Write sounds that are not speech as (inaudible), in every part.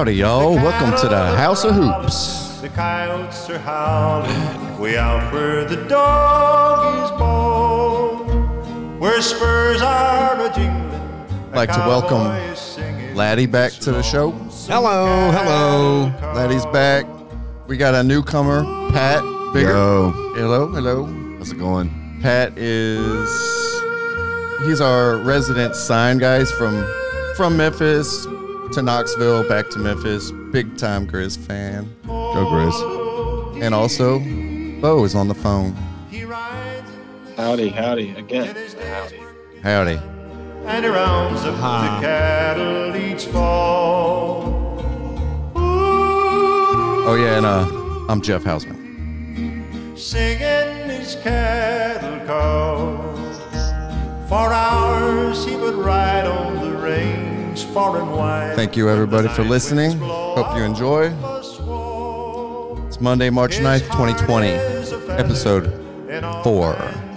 Howdy, y'all. Welcome to the House of Hoops. The coyotes are howling way out where the dog is born, where spurs are a jingling. Like to welcome Laddie back to the show. Hello, hello. Laddie's back. We got a newcomer, Pat Bigger. Yo, Hello, hello. how's it going? Pat is he's our resident sign guys from from Memphis to Knoxville, back to Memphis. Big time Grizz fan. Go Grizz. And also, Bo is on the phone. Howdy, howdy again. Howdy. And he rounds up the cattle each fall. Oh yeah, and uh, I'm Jeff Hausman. singing his cattle call. For hours he would ride on the range, reach far and wide. Thank you, everybody, for listening. Hope you enjoy. It's Monday, March 9th, 2020, episode 4.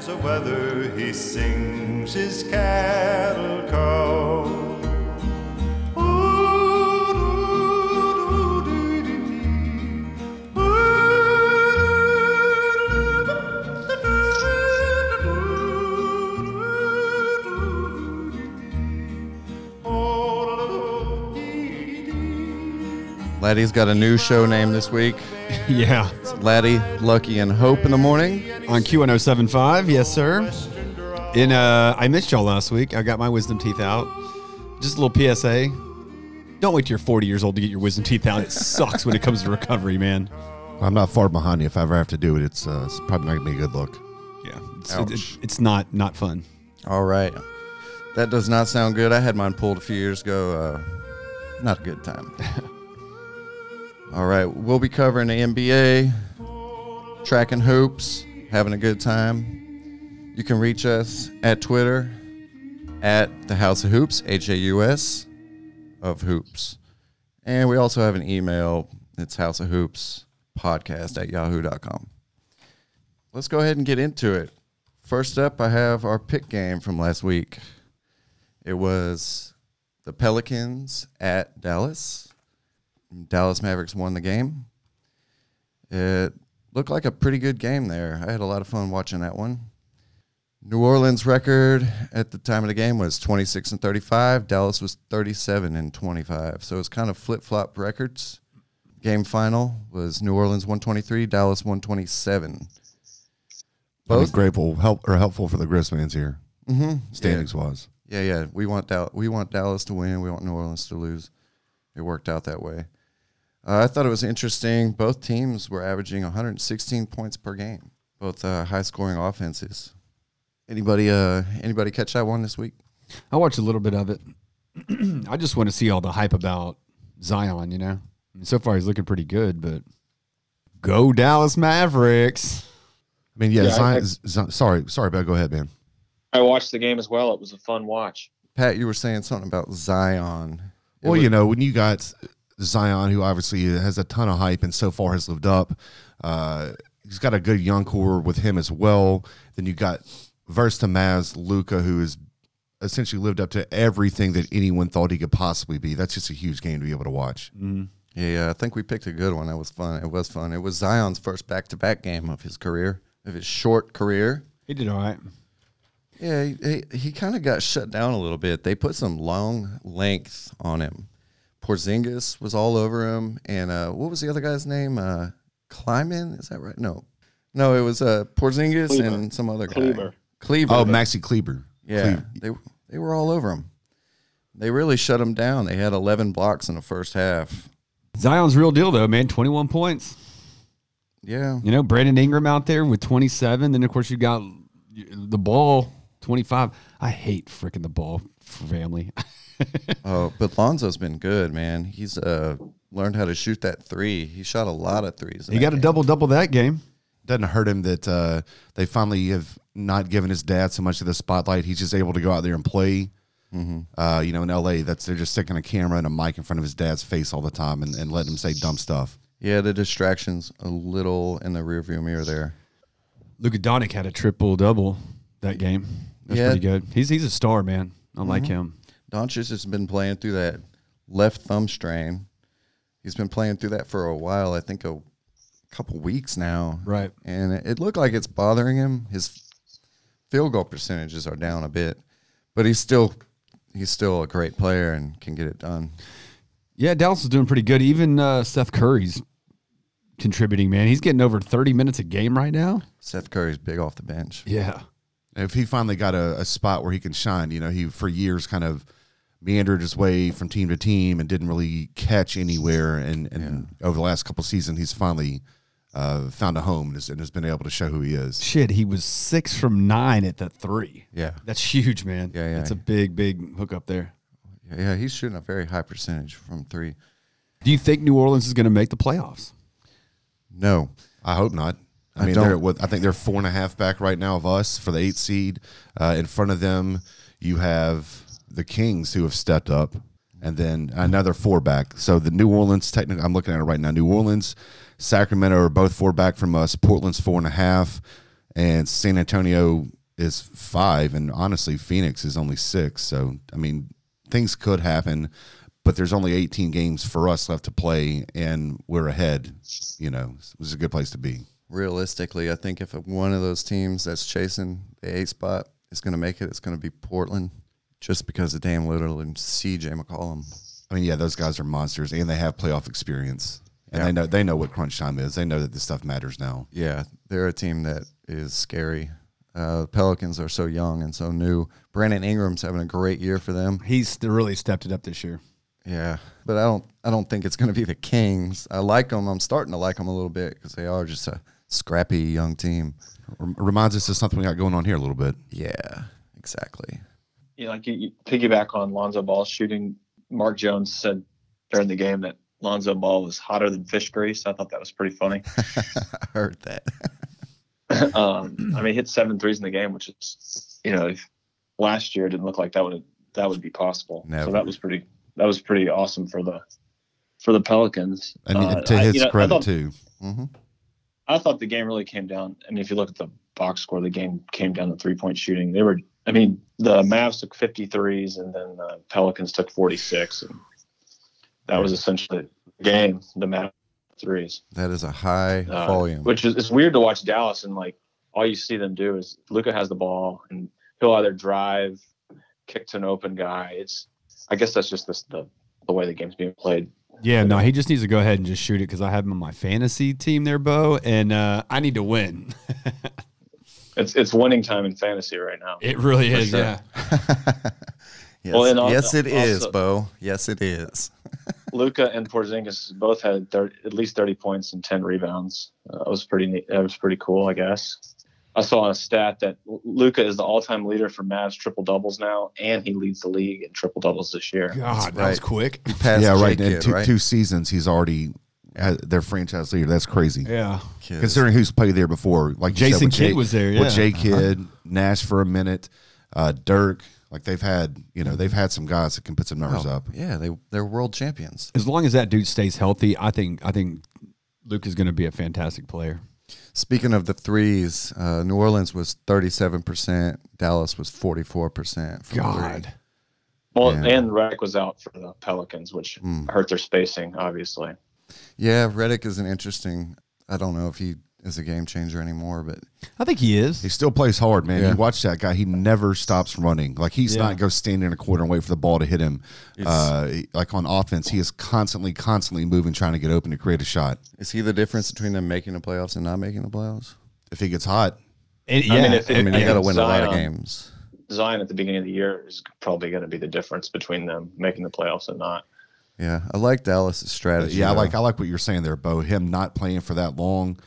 Laddie's got a new show name this week. (laughs) Yeah. Laddie, Lucky, and Hope in the morning. On Q1075, yes, sir. In uh I missed y'all last week. I got my wisdom teeth out. Just a little PSA. Don't wait till you're 40 years old to get your wisdom teeth out. It sucks when it comes to recovery, man. I'm not far behind you. If I ever have to do it, it's, uh, it's probably not gonna be a good look. Yeah. It's, it- it- it's not not fun. All right. That does not sound good. I had mine pulled a few years ago. Uh, not a good time. (laughs) All right. We'll be covering the NBA, tracking hoops, having a good time. You can reach us at Twitter at the House of Hoops, H A U S of Hoops. And we also have an email. It's House of Hoops podcast at yahoo.com. Let's go ahead and get into it. First up, I have our pick game from last week. It was the Pelicans at Dallas. Dallas Mavericks won the game. It looked like a pretty good game there. I had a lot of fun watching that one. New Orleans record at the time of the game was 26 and 35. Dallas was 37 and 25. So it's kind of flip flop records. Game final was New Orleans 123, Dallas 127. I'm Both grateful, help or helpful for the Grizz fans here, Mm-hmm. standings wise. Yeah, yeah. We want Dal- we want Dallas to win. We want New Orleans to lose. It worked out that way. Uh, I thought it was interesting. Both teams were averaging 116 points per game. Both uh, high scoring offenses. Anybody uh anybody catch that one this week? I watched a little bit of it. (clears throat) I just want to see all the hype about Zion, you know. I mean, so far he's looking pretty good, but go Dallas Mavericks. I mean, yeah, Yeah, Zion, I- Z- sorry, sorry, but go ahead, man. I watched the game as well. It was a fun watch. Pat, you were saying something about Zion. It Well, was- you know, when you got Zion, who obviously has a ton of hype and so far has lived up, uh, he's got a good young core with him as well. Then you got Versta Maz, Luka, who has essentially lived up to everything that anyone thought he could possibly be. That's just a huge game to be able to watch. Yeah, yeah, I think we picked a good one. That was fun. It was fun. It was Zion's first back to back game of his career, of his short career. He did all right. Yeah, he, he, he kind of got shut down a little bit. They put some long length on him. Porzingis was all over him, and uh, what was the other guy's name? Uh, Kleiman, is that right? No, no, it was uh, Porzingis Kleber. and some other guy. Kleber. Kleber. Oh, Maxi Kleber. yeah, Kleber. they they were all over him. They really shut him down. They had 11 blocks in the first half. Zion's real deal though, man. Twenty one points. Yeah, You know, Brandon Ingram out there with 27. Then, of course, you got the ball, 25. I hate freaking the ball family. (laughs) (laughs) Oh, but Lonzo's been good, man. He's uh learned how to shoot that three. He shot a lot of threes. he got a double double that game. doesn't hurt him that uh, they finally have not given his dad so much of the spotlight. He's just able to go out there and play. Uh, you know, in LA, that's they're just sticking a camera and a mic in front of his dad's face all the time and, and letting him say dumb stuff. Yeah, the distractions a little in the rearview mirror there. Luka Doncic had a triple double that game. That's Yeah. pretty good. He's he's a star, man. I like him. Doncic has been playing through that left thumb strain, He's been playing through that for a while. I think a couple weeks now. Right. And it, it looked like it's bothering him. His field goal percentages are down a bit, but he's still he's still a great player and can get it done. Yeah, Dallas is doing pretty good. Even uh, Seth Curry's contributing, man. He's getting over 30 minutes a game right now. Seth Curry's big off the bench. Yeah. if he finally got a, a spot where he can shine, you know, he for years kind of meandered his way from team to team and didn't really catch anywhere. And, and over the last couple seasons, he's finally uh, found a home and has, and has been able to show who he is. Shit, he was six from nine at the three. Yeah. That's huge, man. Yeah, yeah. That's a big, big hook up there. Yeah, yeah, he's shooting a very high percentage from three. Do you think New Orleans is going to make the playoffs? No, I hope not. I, I mean, they're what I think they're four and a half back right now of us for the eight seed. Uh, in front of them, you have the Kings who have stepped up, and then another four back. So the New Orleans, technically, I'm looking at it right now. New Orleans, Sacramento are both four back from us. Portland's four and a half, and San Antonio is five. And honestly, Phoenix is only six. So I mean, things could happen. But there's only 18 games for us left to play, and we're ahead. You know, this is a good place to be. realistically, I think if one of those teams that's chasing the eight spot is going to make it, it's going to be Portland, just because of Dame Lillard and C.J. McCollum. I mean, yeah, those guys are monsters, and they have playoff experience, and Yeah. they know they know what crunch time is. They know that this stuff matters now. Yeah, they're a team that is scary. Uh, Pelicans are so young and so new. Brandon Ingram's having a great year for them. He's really stepped it up this year. Yeah, but I don't. I don't think it's going to be the Kings. I like them. I'm starting to like them a little bit because they are just a scrappy young team. Reminds us of something we got going on here a little bit. Yeah, exactly. You know, like you, you piggyback on Lonzo Ball shooting. Mark Jones said during the game that Lonzo Ball was hotter than fish grease. I thought that was pretty funny. (laughs) I heard that. (laughs) um, I mean, he hit seven threes in the game, which is, you know, if last year it didn't look like that would that would be possible. Never. So that was pretty that was pretty awesome for the for the Pelicans. And Uh, to I- his you know, I credit thought- too, hmm I thought the game really came down. I mean, if you look at the box score, the game came down to three point shooting. They were, I mean, the Mavs took 53s and then the Pelicans took 46. And that was essentially the game, the Mavs threes. That is a high Uh, volume. Which is it's weird to watch Dallas and like all you see them do is Luka has the ball and he'll either drive, kick to an open guy. It's, I guess that's just this, the, the way the game's being played. Yeah, no, he just needs to go ahead and just shoot it because I have him on my fantasy team there, Bo, and uh, I need to win. (laughs) It's, it's winning time in fantasy right now. it really is, sure. yeah. (laughs) yes, Well, and al- yes, it is, also- Bo. Yes, it is. (laughs) Luka and Porzingis both had 30, at least 30 points and 10 rebounds. Uh, that was pretty neat. That was pretty cool, I guess. I saw a stat that Luka is the all-time leader for Mavs triple doubles now, and he leads the league in triple doubles this year. God, that was right. quick. Yeah, J right. In two, right? two seasons, he's already had their franchise leader. That's crazy. Yeah. Kids. Considering who's played there before, like you said, Jason with Jay- Kidd was there, yeah. With Jay Kidd, Nash for a minute, uh, Dirk. Like they've had, you know, they've had some guys that can put some numbers Oh, up. Yeah, they they're world champions. As long as that dude stays healthy, I think I think Luke is going to be a fantastic player. Speaking of the threes, uh, New Orleans was 37%, Dallas was 44%. God. three. Well, Yeah. and Redick was out for the Pelicans, which Mm. hurt their spacing, obviously. Yeah, Redick is an interesting. I don't know if he is a game changer anymore, but I think he is. He still plays hard, man. Yeah. You watch that guy; he never stops running. Like he's Yeah. not go stand in a corner and wait for the ball to hit him. Uh, like on offense, he is constantly, constantly moving, trying to get open to create a shot. is he the difference between them making the playoffs and not making the playoffs? If he gets hot, And, I mean, if I mean, I you got to think win a lot of games. Zion at the beginning of the year is probably going to be the difference between them making the playoffs and not. Yeah, I like Dallas' strategy. yeah, I though. like I like what you're saying there, Bo. Him not playing for that long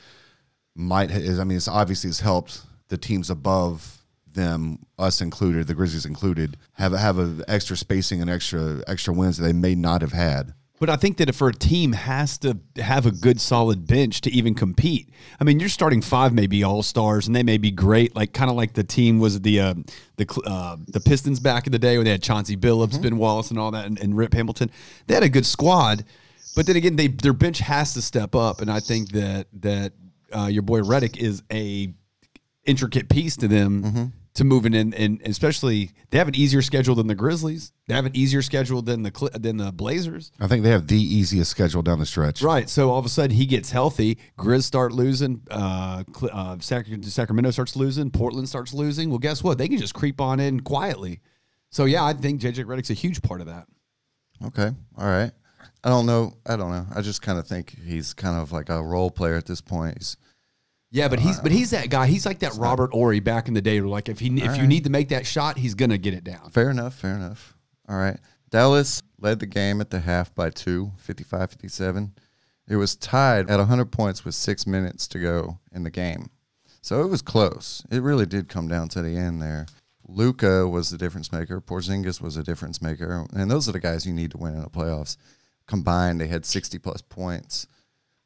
might is. I mean, it's obviously has helped the teams above them, us included, the Grizzlies included, have have a extra spacing and extra extra wins that they may not have had. But I think that if for a team has to have a good solid bench to even compete. I mean, you're starting five maybe all stars and they may be great, like kind of like the team was the uh, the uh, the Pistons back in the day when they had Chauncey Billups, Ben Wallace, and all that, and, and Rip Hamilton. They had a good squad, but then again, they their bench has to step up, and I think that that uh, your boy Redick is a intricate piece to them to moving in, and especially they have an easier schedule than the Grizzlies. They have an easier schedule than the than the Blazers. I think they have the easiest schedule down the stretch. Right. So all of a sudden he gets healthy. Grizz start losing. Uh, uh, Sacramento starts losing. Portland starts losing. Well, guess what? They can just creep on in quietly. So yeah, I think JJ Redick's a huge part of that. Okay. All right. I don't know. I don't know. I just kind of think he's kind of like a role player at this point. He's, Yeah, but he's but uh, he's that guy. He's like that Robert Horry back in the day. Where like if he if you need to make that shot, he's gonna get it down. fair enough. Fair enough. All right. Dallas led the game at the half by two, 55 57. It was tied at 100 points with six minutes to go in the game. So it was close. It really did come down to the end there. Luka was the difference maker. Porzingis was a difference maker. And those are the guys you need to win in the playoffs. Combined, they had 60 plus points.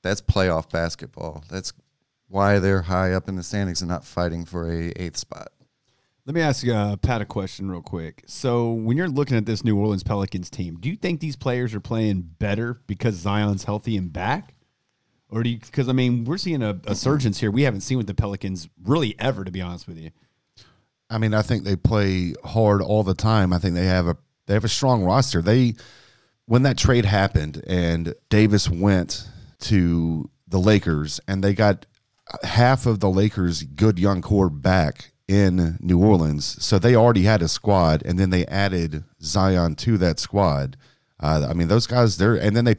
That's playoff basketball. That's why they're high up in the standings and not fighting for a eighth spot. Let me ask uh, Pat a question real quick. So when you're looking at this New Orleans Pelicans team, do you think these players are playing better because Zion's healthy and back? Or do you, because I mean, we're seeing a, a surgence here we haven't seen with the Pelicans really ever, to be honest with you. I mean, I think they play hard all the time. I think they have a they have a strong roster. They when that trade happened and Davis went to the Lakers and they got half of the Lakers' good young core back in New Orleans. So they already had a squad and then they added Zion to that squad. Uh, I mean, those guys they're and then they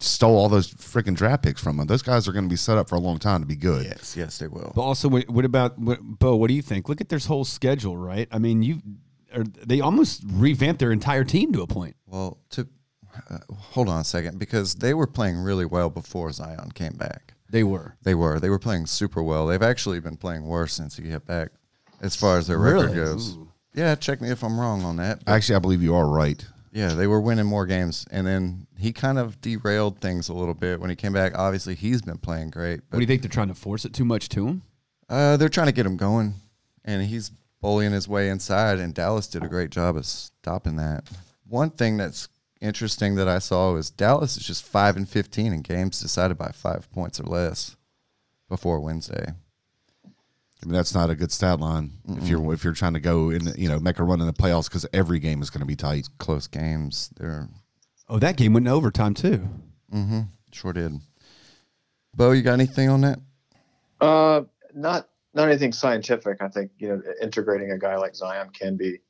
stole all those freaking draft picks from them. Those guys are going to be set up for a long time to be good. Yes, yes, they will. But also, what, what about what, Bo? What do you think? Look at this whole schedule, right? I mean, you they almost revamped their entire team to a point. Well, to uh, hold on a second because they were playing really well before Zion came back. They were. They were. They were playing super well. They've actually been playing worse since he got back, as far as their record Really? goes. Yeah, check me if I'm wrong on that. Actually, I believe you are right. yeah, they were winning more games, and then he kind of derailed things a little bit when he came back. Obviously, he's been playing great, What do you think? They're trying to force it too much to him? uh, they're trying to get him going, and he's bullying his way inside. And Dallas did a great job of stopping that. One thing that's interesting that I saw was Dallas is just five and fifteen in games decided by five points or less before Wednesday. I mean, that's not a good stat line if you're if you're trying to go in, you know, make a run in the playoffs because every game is going to be tight. Close games. They're Oh, that game went in overtime too. mm-hmm, sure did. Bo, you got anything on that? Uh, not not anything scientific. I think you know integrating a guy like Zion can be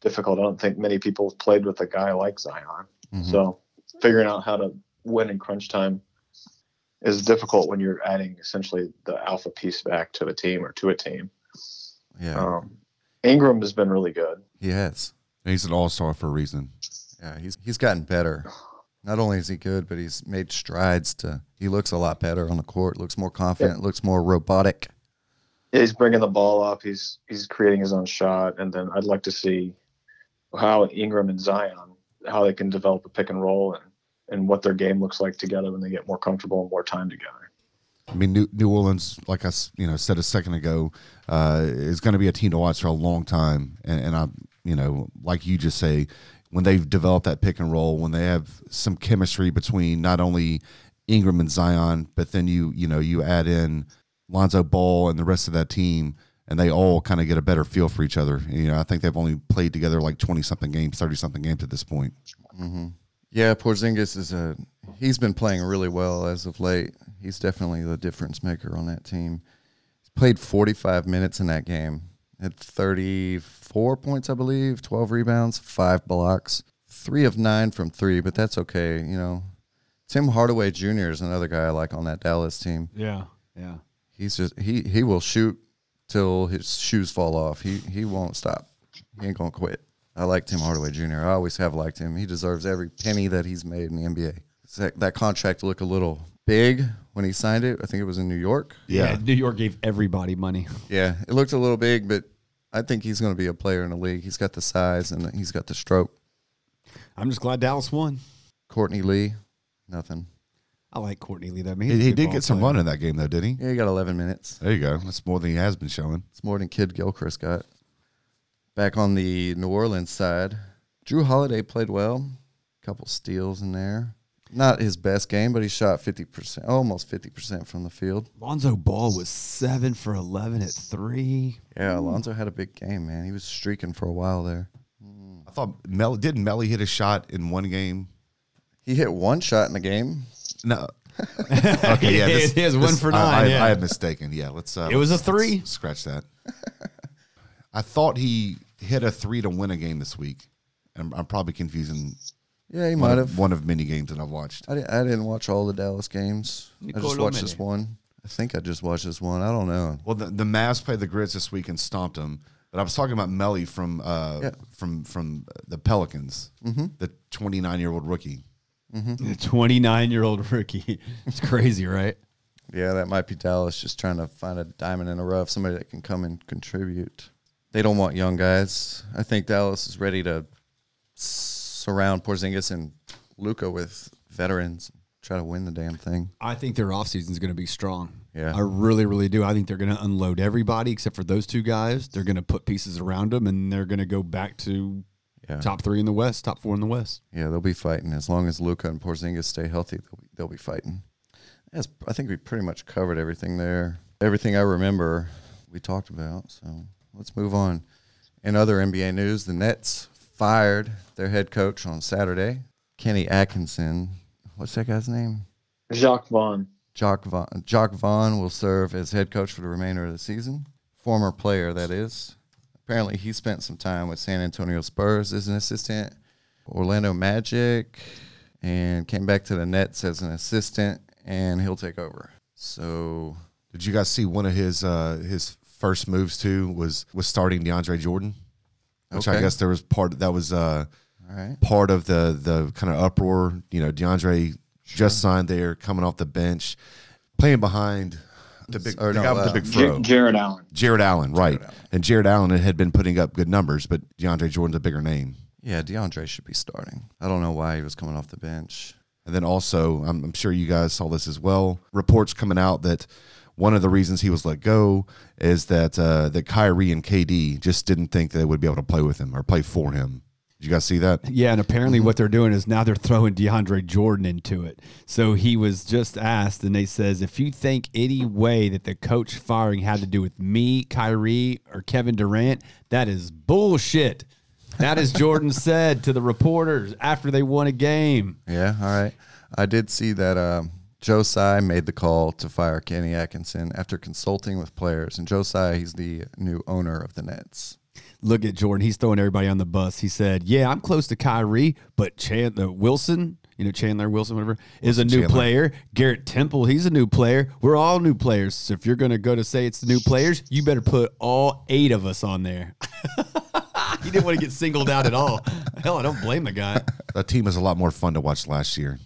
difficult. I don't think many people have played with a guy like Zion. Mhm. So figuring out how to win in crunch time is difficult when you're adding essentially the alpha piece back to a team or to a team. Yeah, Um, Ingram has been really good. he has. He's an all star for a reason. Yeah, he's he's gotten better. Not only is he good, but he's made strides to. He looks a lot better on the court. Looks more confident. Looks more robotic. Yeah, he's bringing the ball up. He's he's creating his own shot, and then I'd like to see how Ingram and Zion how they can develop a pick and roll and and what their game looks like together when they get more comfortable and more time together. I mean, New, New Orleans, like I you know said a second ago, uh, is going to be a team to watch for a long time. And, and I, you know, like you just say, when they've developed that pick and roll, when they have some chemistry between not only Ingram and Zion, but then you you know you add in Lonzo Ball and the rest of that team, and they all kind of get a better feel for each other. You know, I think they've only played together like twenty something games, thirty something games at this point. Mm-hmm. Yeah, Porzingis is a. He's been playing really well as of late. He's definitely the difference maker on that team. He's played 45 minutes in that game. Had 34 points, I believe, 12 rebounds, five blocks, three of nine from three, but that's okay. You know, Tim Hardaway Jr. is another guy I like on that Dallas team. Yeah, yeah. He's just he he will shoot till his shoes fall off. He he won't stop. He ain't gonna quit. I like Tim Hardaway Jr. I always have liked him. He deserves every penny that he's made in the NBA. That, that contract looked a little big when he signed it. I think it was in New York. Yeah, New York gave everybody money. Yeah, it looked a little big, but I think he's going to be a player in the league. He's got the size and he's got the stroke. I'm just glad Dallas won. Courtney Lee, nothing. I like Courtney Lee. That man, He, he did get some player. run in that game though, didn't he? Yeah, he got 11 minutes. There you go. That's more than he has been showing. It's more than Kidd-Gilchrist got. Back on the New Orleans side, Jrue Holiday played well. couple steals in there. Not his best game, but he shot 50%, almost 50% from the field. Lonzo Ball was seven for 11 at three. Yeah, Alonzo had a big game, man. He was streaking for a while there. I thought Mel didn't Melli hit a shot in one game. He hit one shot in the game. No. (laughs) okay, yeah, It is one for nine, I, yeah. I am mistaken. Yeah, let's. Uh, It was a let's- three? Scratch that. I thought he hit a three to win a game this week. I'm, I'm probably confusing Yeah, he one might of, have. one of many games that I've watched. I didn't, I didn't watch all the Dallas games. I just Nicolo watched this one. I think I just watched this one. I don't know. Well, the, the Mavs played the Grizz this week and stomped them. But I was talking about Melli from uh, Yeah. from from the Pelicans, Mm-hmm. the 29 year old rookie. Mm-hmm. The 29 year old rookie. (laughs) It's crazy, right? Yeah, that might be Dallas just trying to find a diamond in the rough, somebody that can come and contribute. They don't want young guys. I think Dallas is ready to surround Porzingis and Luka with veterans, try to win the damn thing. I think their offseason is going to be strong. Yeah. I really, really do. I think they're going to unload everybody except for those two guys. They're going to put pieces around them and they're going to go back to Yeah, top three in the West, top four in the West. yeah, they'll be fighting as long as Luka and Porzingis stay healthy. They'll be, they'll be fighting. That's, I think we pretty much covered everything there. Everything I remember, we talked about. So let's move on. In other NBA news, the Nets fired their head coach on Saturday, Kenny Atkinson. What's that guy's name? Jacques Vaughn. Jock Vaughn, Jock Vaughn will serve as head coach for the remainder of the season. Former player, that is. Apparently, he spent some time with San Antonio Spurs as an assistant, Orlando Magic, and came back to the Nets as an assistant, and he'll take over. So, Did you guys see one of his uh, his first moves too was was starting DeAndre Jordan, which I guess there was part that was uh, right. part of the the kind of uproar. You know, DeAndre just signed there, coming off the bench, playing behind the big Or the no, guy with the uh, big J- fro, Jarrett Allen. Jarrett Allen, right? Allen. And Jarrett Allen had been putting up good numbers, but DeAndre Jordan's a bigger name. Yeah, DeAndre should be starting. I don't know why he was coming off the bench. And then also, I'm, I'm sure you guys saw this as well. Reports coming out that one of the reasons he was let go is that uh, that Kyrie and KD just didn't think they would be able to play with him or play for him. Did you guys see that? Yeah, and apparently what they're doing is now they're throwing DeAndre Jordan into it. So he was just asked, and they says, if you think any way that the coach firing had to do with me, Kyrie, or Kevin Durant, that is bullshit. That is Jordan (laughs) said to the reporters after they won a game. Yeah, all right. I did see that um, Joe Tsai made the call to fire Kenny Atkinson after consulting with players. And Joe Tsai, he's the new owner of the Nets. Look at Jordan. He's throwing everybody on the bus. He said, "Yeah, I'm close to Kyrie, but Chandler uh, Wilson, you know Chandler Wilson, whatever, is a new Chandler. player. Garrett Temple, he's a new player. We're all new players. So if you're going to go to say it's the new players, you better put all eight of us on there." (laughs) he didn't want to get singled out at all. Hell, I don't blame the guy. That team was a lot more fun to watch last year.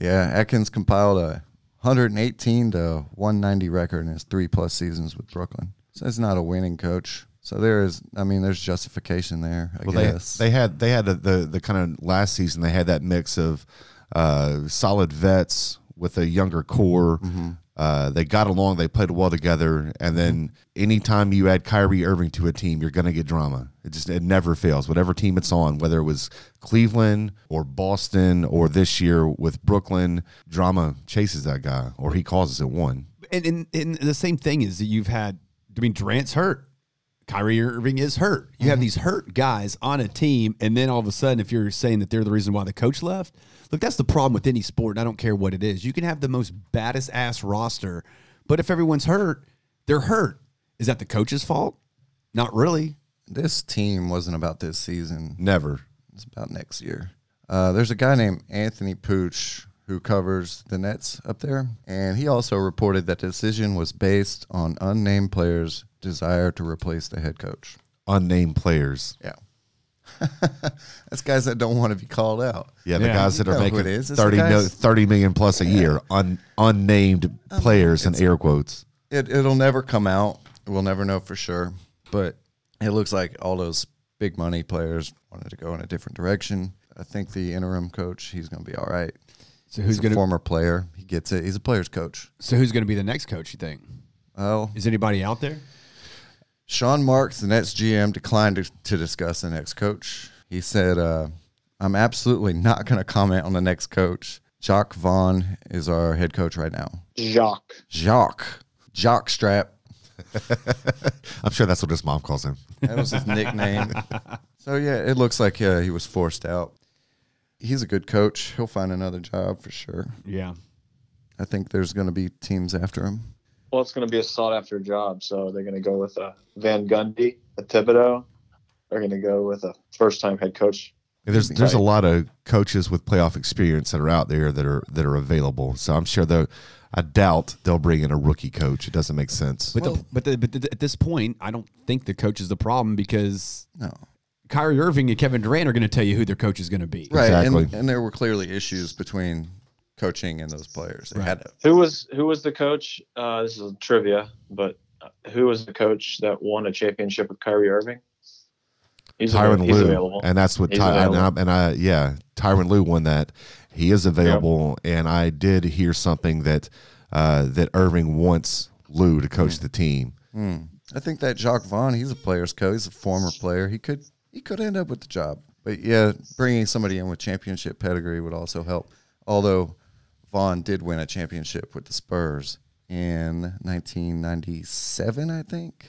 Yeah, Atkins compiled a 118 to 190 record in his three plus seasons with Brooklyn. So it's not a winning coach. So there is, I mean, there's justification there. I Well, they guess. they had they had the the, the kind of last season they had that mix of uh, solid vets with a younger core. Uh, they got along. They played well together. And then anytime you add Kyrie Irving to a team, you're going to get drama. It just it never fails. Whatever team it's on, whether it was Cleveland or Boston or this year with Brooklyn, drama chases that guy or he causes it. One. And, and, and the same thing is that you've had, I mean, Durant's hurt. Kyrie Irving is hurt. You have these hurt guys on a team, and then all of a sudden, if you're saying that they're the reason why the coach left, look, that's the problem with any sport. And I don't care what it is. You can have the most baddest ass roster, but if everyone's hurt, they're hurt. Is that the coach's fault? Not really. this team wasn't about this season. Never. It's about next year. Uh, there's a guy named Anthony Pooch who covers the Nets up there, and he also reported that the decision was based on unnamed players' desire to replace the head coach. Unnamed players. Yeah. (laughs) That's guys that don't want to be called out. Yeah, the Yeah. guys that You are know who making it is. It's the 30, mil, guys- 30 million plus a year, un, unnamed players in air quotes. It, it'll never come out. We'll never know for sure. But it looks like all those big money players wanted to go in a different direction. I think the interim coach, he's going to be all right. So He's who's a gonna? former player. He gets it. He's a player's coach. so who's gonna be the next coach? You think? Oh, Is anybody out there? Sean Marks, the Nets GM, declined to, to discuss the next coach. He said, uh, I'm absolutely not going to comment on the next coach. Jacques Vaughn is our head coach right now. Jacques. Jacques. Jock Strap. (laughs) I'm sure that's what his mom calls him. That was his nickname. (laughs) So yeah, it looks like uh, he was forced out. He's a good coach. He'll find another job for sure. Yeah. I think there's going to be teams after him. Well, it's going to be a sought after job. So they're going to go with a Van Gundy, a Thibodeau. They're going to go with a first time head coach. There's there's a lot of coaches with playoff experience that are out there that are that are available. So I'm sure though I doubt they'll bring in a rookie coach. It doesn't make sense. But the, but the, but the, at this point, I don't think the coach is the problem because No. Kyrie Irving and Kevin Durant are going to tell you who their coach is going to be. Right. Exactly. And, and there were clearly issues between coaching and those players. They had to. Who was who was the coach? Uh, this is trivia, but uh, who was the coach that won a championship with Kyrie Irving? He's, Tyron avail- he's Lue, available. and that's what He's Ty, and, I, and I yeah, Tyronn Lue won that. He is available, and I did hear something that uh, that Irving wants Lue to coach the team. Hmm. I think that Jacques Vaughn, he's a player's coach. He's a former player. He could he could end up with the job. But yeah, bringing somebody in with championship pedigree would also help. Although Vaughn did win a championship with the Spurs in 1997, I think.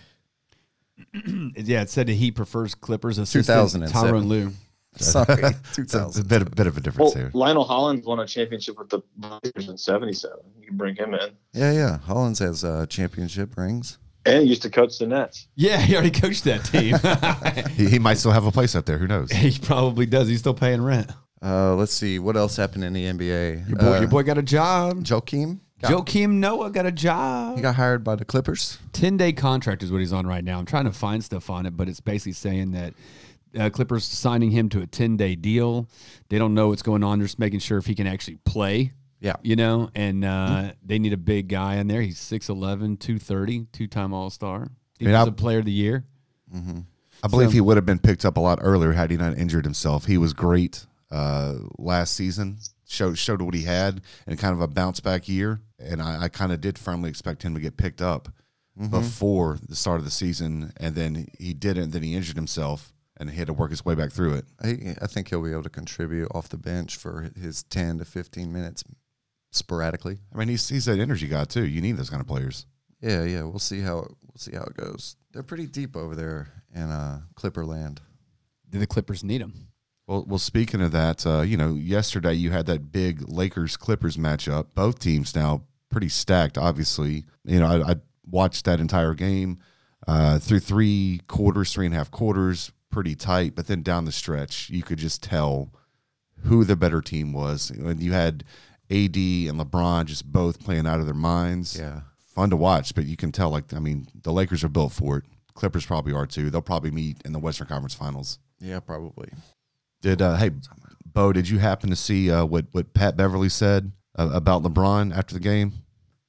(clears throat) Yeah, it said that he prefers Clippers assistant 2007. Tyronn Lue. (laughs) Sorry, (laughs) It's a 2000. bit, bit of a difference well, there. Lionel Hollins won a championship with the Blazers in '77. You can bring him in, Yeah, yeah. Hollins has uh, championship rings. and he used to coach the Nets. Yeah, he already coached that team. (laughs) He, he might still have a place up there. Who knows? he probably does. He's still paying rent. Uh, let's see what else happened in the NBA. Your boy, uh, your boy got a job. Joakim. got- Joakim Noah got a job. He got hired by the Clippers. 10 day contract is what he's on right now. I'm trying to find stuff on it, but it's basically saying that uh, Clippers signing him to a 10 day deal. They don't know what's going on. They're just making sure if he can actually play, Yeah. you know, and uh, they need a big guy in there. He's 6'11, 230, two time All Star. mean, I- Defensive player of the year. I believe he would have been picked up a lot earlier had he not injured himself. He was great uh, last season. Showed showed what he had and kind of a bounce back year. And I, I kind of did firmly expect him to get picked up before the start of the season, and then he didn't. Then he injured himself, and he had to work his way back through it. I, I think he'll be able to contribute off the bench for his 10 to 15 minutes sporadically. I mean, he's he's an energy guy too. You need those kind of players. Yeah, yeah. We'll see how it, we'll see how it goes. They're pretty deep over there in uh, Clipper land. Do the Clippers need him? Well, well. Speaking of that, uh, you know, yesterday you had that big Lakers Clippers matchup. Both teams now pretty stacked. Obviously, you know, I, I watched that entire game uh, through three quarters, three and a half quarters, pretty tight. But then down the stretch, you could just tell who the better team was. When you had AD and LeBron just both playing out of their minds. Yeah. fun to watch. But you can tell, like, I mean, the Lakers are built for it. Clippers probably are too. They'll probably meet in the Western Conference Finals. Yeah, probably. Did uh, hey Bo? Did you happen to see uh, what what Pat Beverley said uh, about LeBron after the game?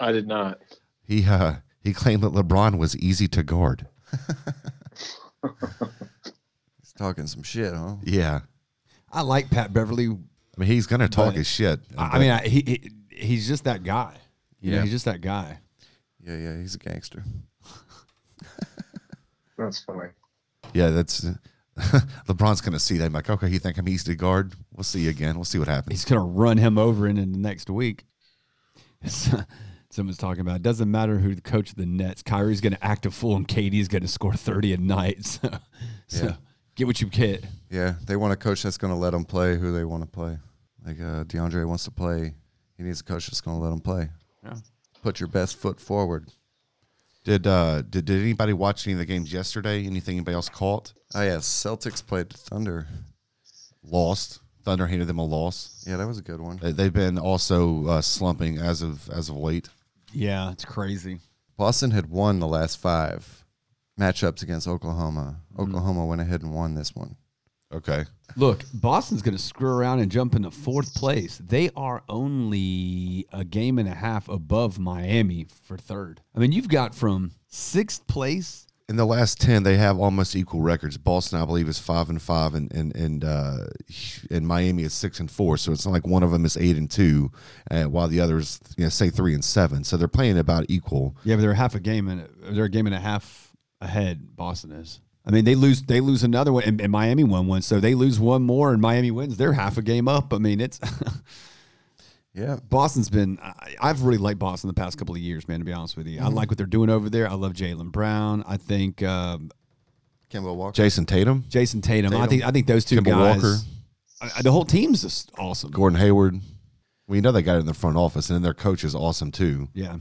I did not. He uh, he claimed that LeBron was easy to guard. He's talking some shit, huh? Yeah, I like Pat Beverley. I mean he's gonna talk his shit. I, I mean, I, he, he he's just that guy. You know, Yeah. he's just that guy. Yeah, yeah. He's a gangster. That's funny. yeah, that's (laughs) LeBron's gonna see that. I'm like, okay, you think I'm easy to guard? We'll see you again. We'll see what happens. He's going to run him over in, in the next week. (laughs) Someone's talking about it doesn't matter who the coach of the Nets. Kyrie's going to act a fool, and KD's going to score thirty a night. (laughs) So, so Yeah. get what you get. Yeah, they want a coach that's going to let them play who they want to play. Like uh, DeAndre wants to play. He needs a coach that's going to let him play. Yeah. Put your best foot forward. Did uh did, did anybody watch any of the games yesterday? Anything anybody else caught? Oh yeah, Celtics played Thunder. Lost. Thunder handed them a loss. Yeah, that was a good one. They- They've been also uh, slumping as of as of late. Yeah, it's crazy. Boston had won the last five matchups against Oklahoma. Oklahoma went ahead and won this one. Okay. Look, Boston's going to screw around and jump into fourth place. They are only a game and a half above Miami for third. I mean, you've got from sixth place. In the last ten, they have almost equal records. Boston, I believe, is five and five, and and and uh, and Miami is six and four. So it's not like one of them is eight and two, uh, while the others, you know, say three and seven. So they're playing about equal. Yeah, but they're half a game and they're a game and a half ahead. Boston is. I mean, they lose. They lose another one, and, and Miami won one. So they lose one more, and Miami wins. They're half a game up. I mean, it's (laughs) Yeah. Boston's been. I, I've really liked Boston the past couple of years, man. To be honest with you, I like what they're doing over there. I love Jaylen Brown. I think um, Kemba Walker. Jayson Tatum, Jayson Tatum. I think I think those two Kemba guys. Walker. I- I- the whole team's just awesome. Gordon Hayward. We know they got it in the front office, and then their coach is awesome too. Yeah,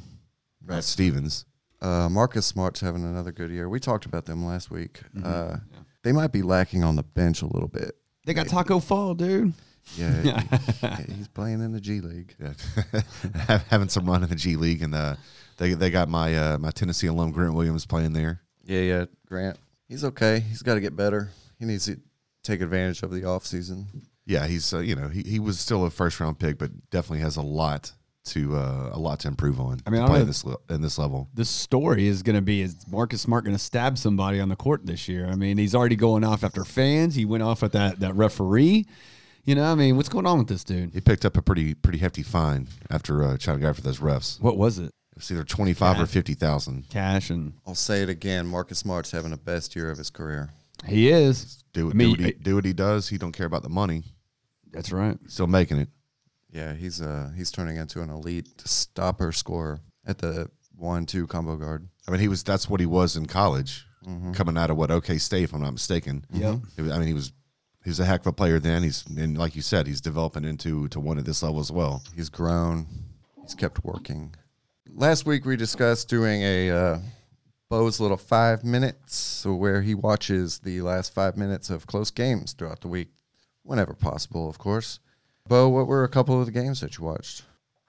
Matt Stevens. Uh, Marcus Smart's having another good year. We talked about them last week. Uh, They might be lacking on the bench a little bit. they got Tacko Fall, dude. Yeah, (laughs) he- he's playing in the G League. Yeah. (laughs) Having some run in the G League, and uh, they they got my uh, my Tennessee alum Grant Williams playing there. Yeah, yeah. Grant, he's okay. He's got to get better. He needs to take advantage of the offseason. Yeah, he's uh, you know he, he was still a first round pick, but definitely has a lot to uh, a lot to improve on. I mean, to I play don't- in this le- in this level. The story is going to be is Marcus Smart going to stab somebody on the court this year? I mean, he's already going off after fans. He went off at that that referee. You know, I mean, what's going on with this dude? He picked up a pretty pretty hefty fine after uh, trying to go after those refs. What was it? It's either twenty five or fifty thousand. Cash and I'll say it again. Marcus Smart's having the best year of his career. he is. Do, I mean, do, what he, do what he does. He don't care about the money. That's right. Still making it. Yeah, he's uh he's turning into an elite stopper scorer at the one-two combo guard. I mean, he was that's what he was in college, coming out of what OK State, if I'm not mistaken. Yeah. It was- I mean, he was he was a heck of a player then. He's and like you said, he's developing into to one at this level as well. He's grown. He's kept working. Last week we discussed doing a uh, Bo's little five minutes, so where he watches the last five minutes of close games throughout the week, whenever possible, of course. Bo, what were a couple of the games that you watched?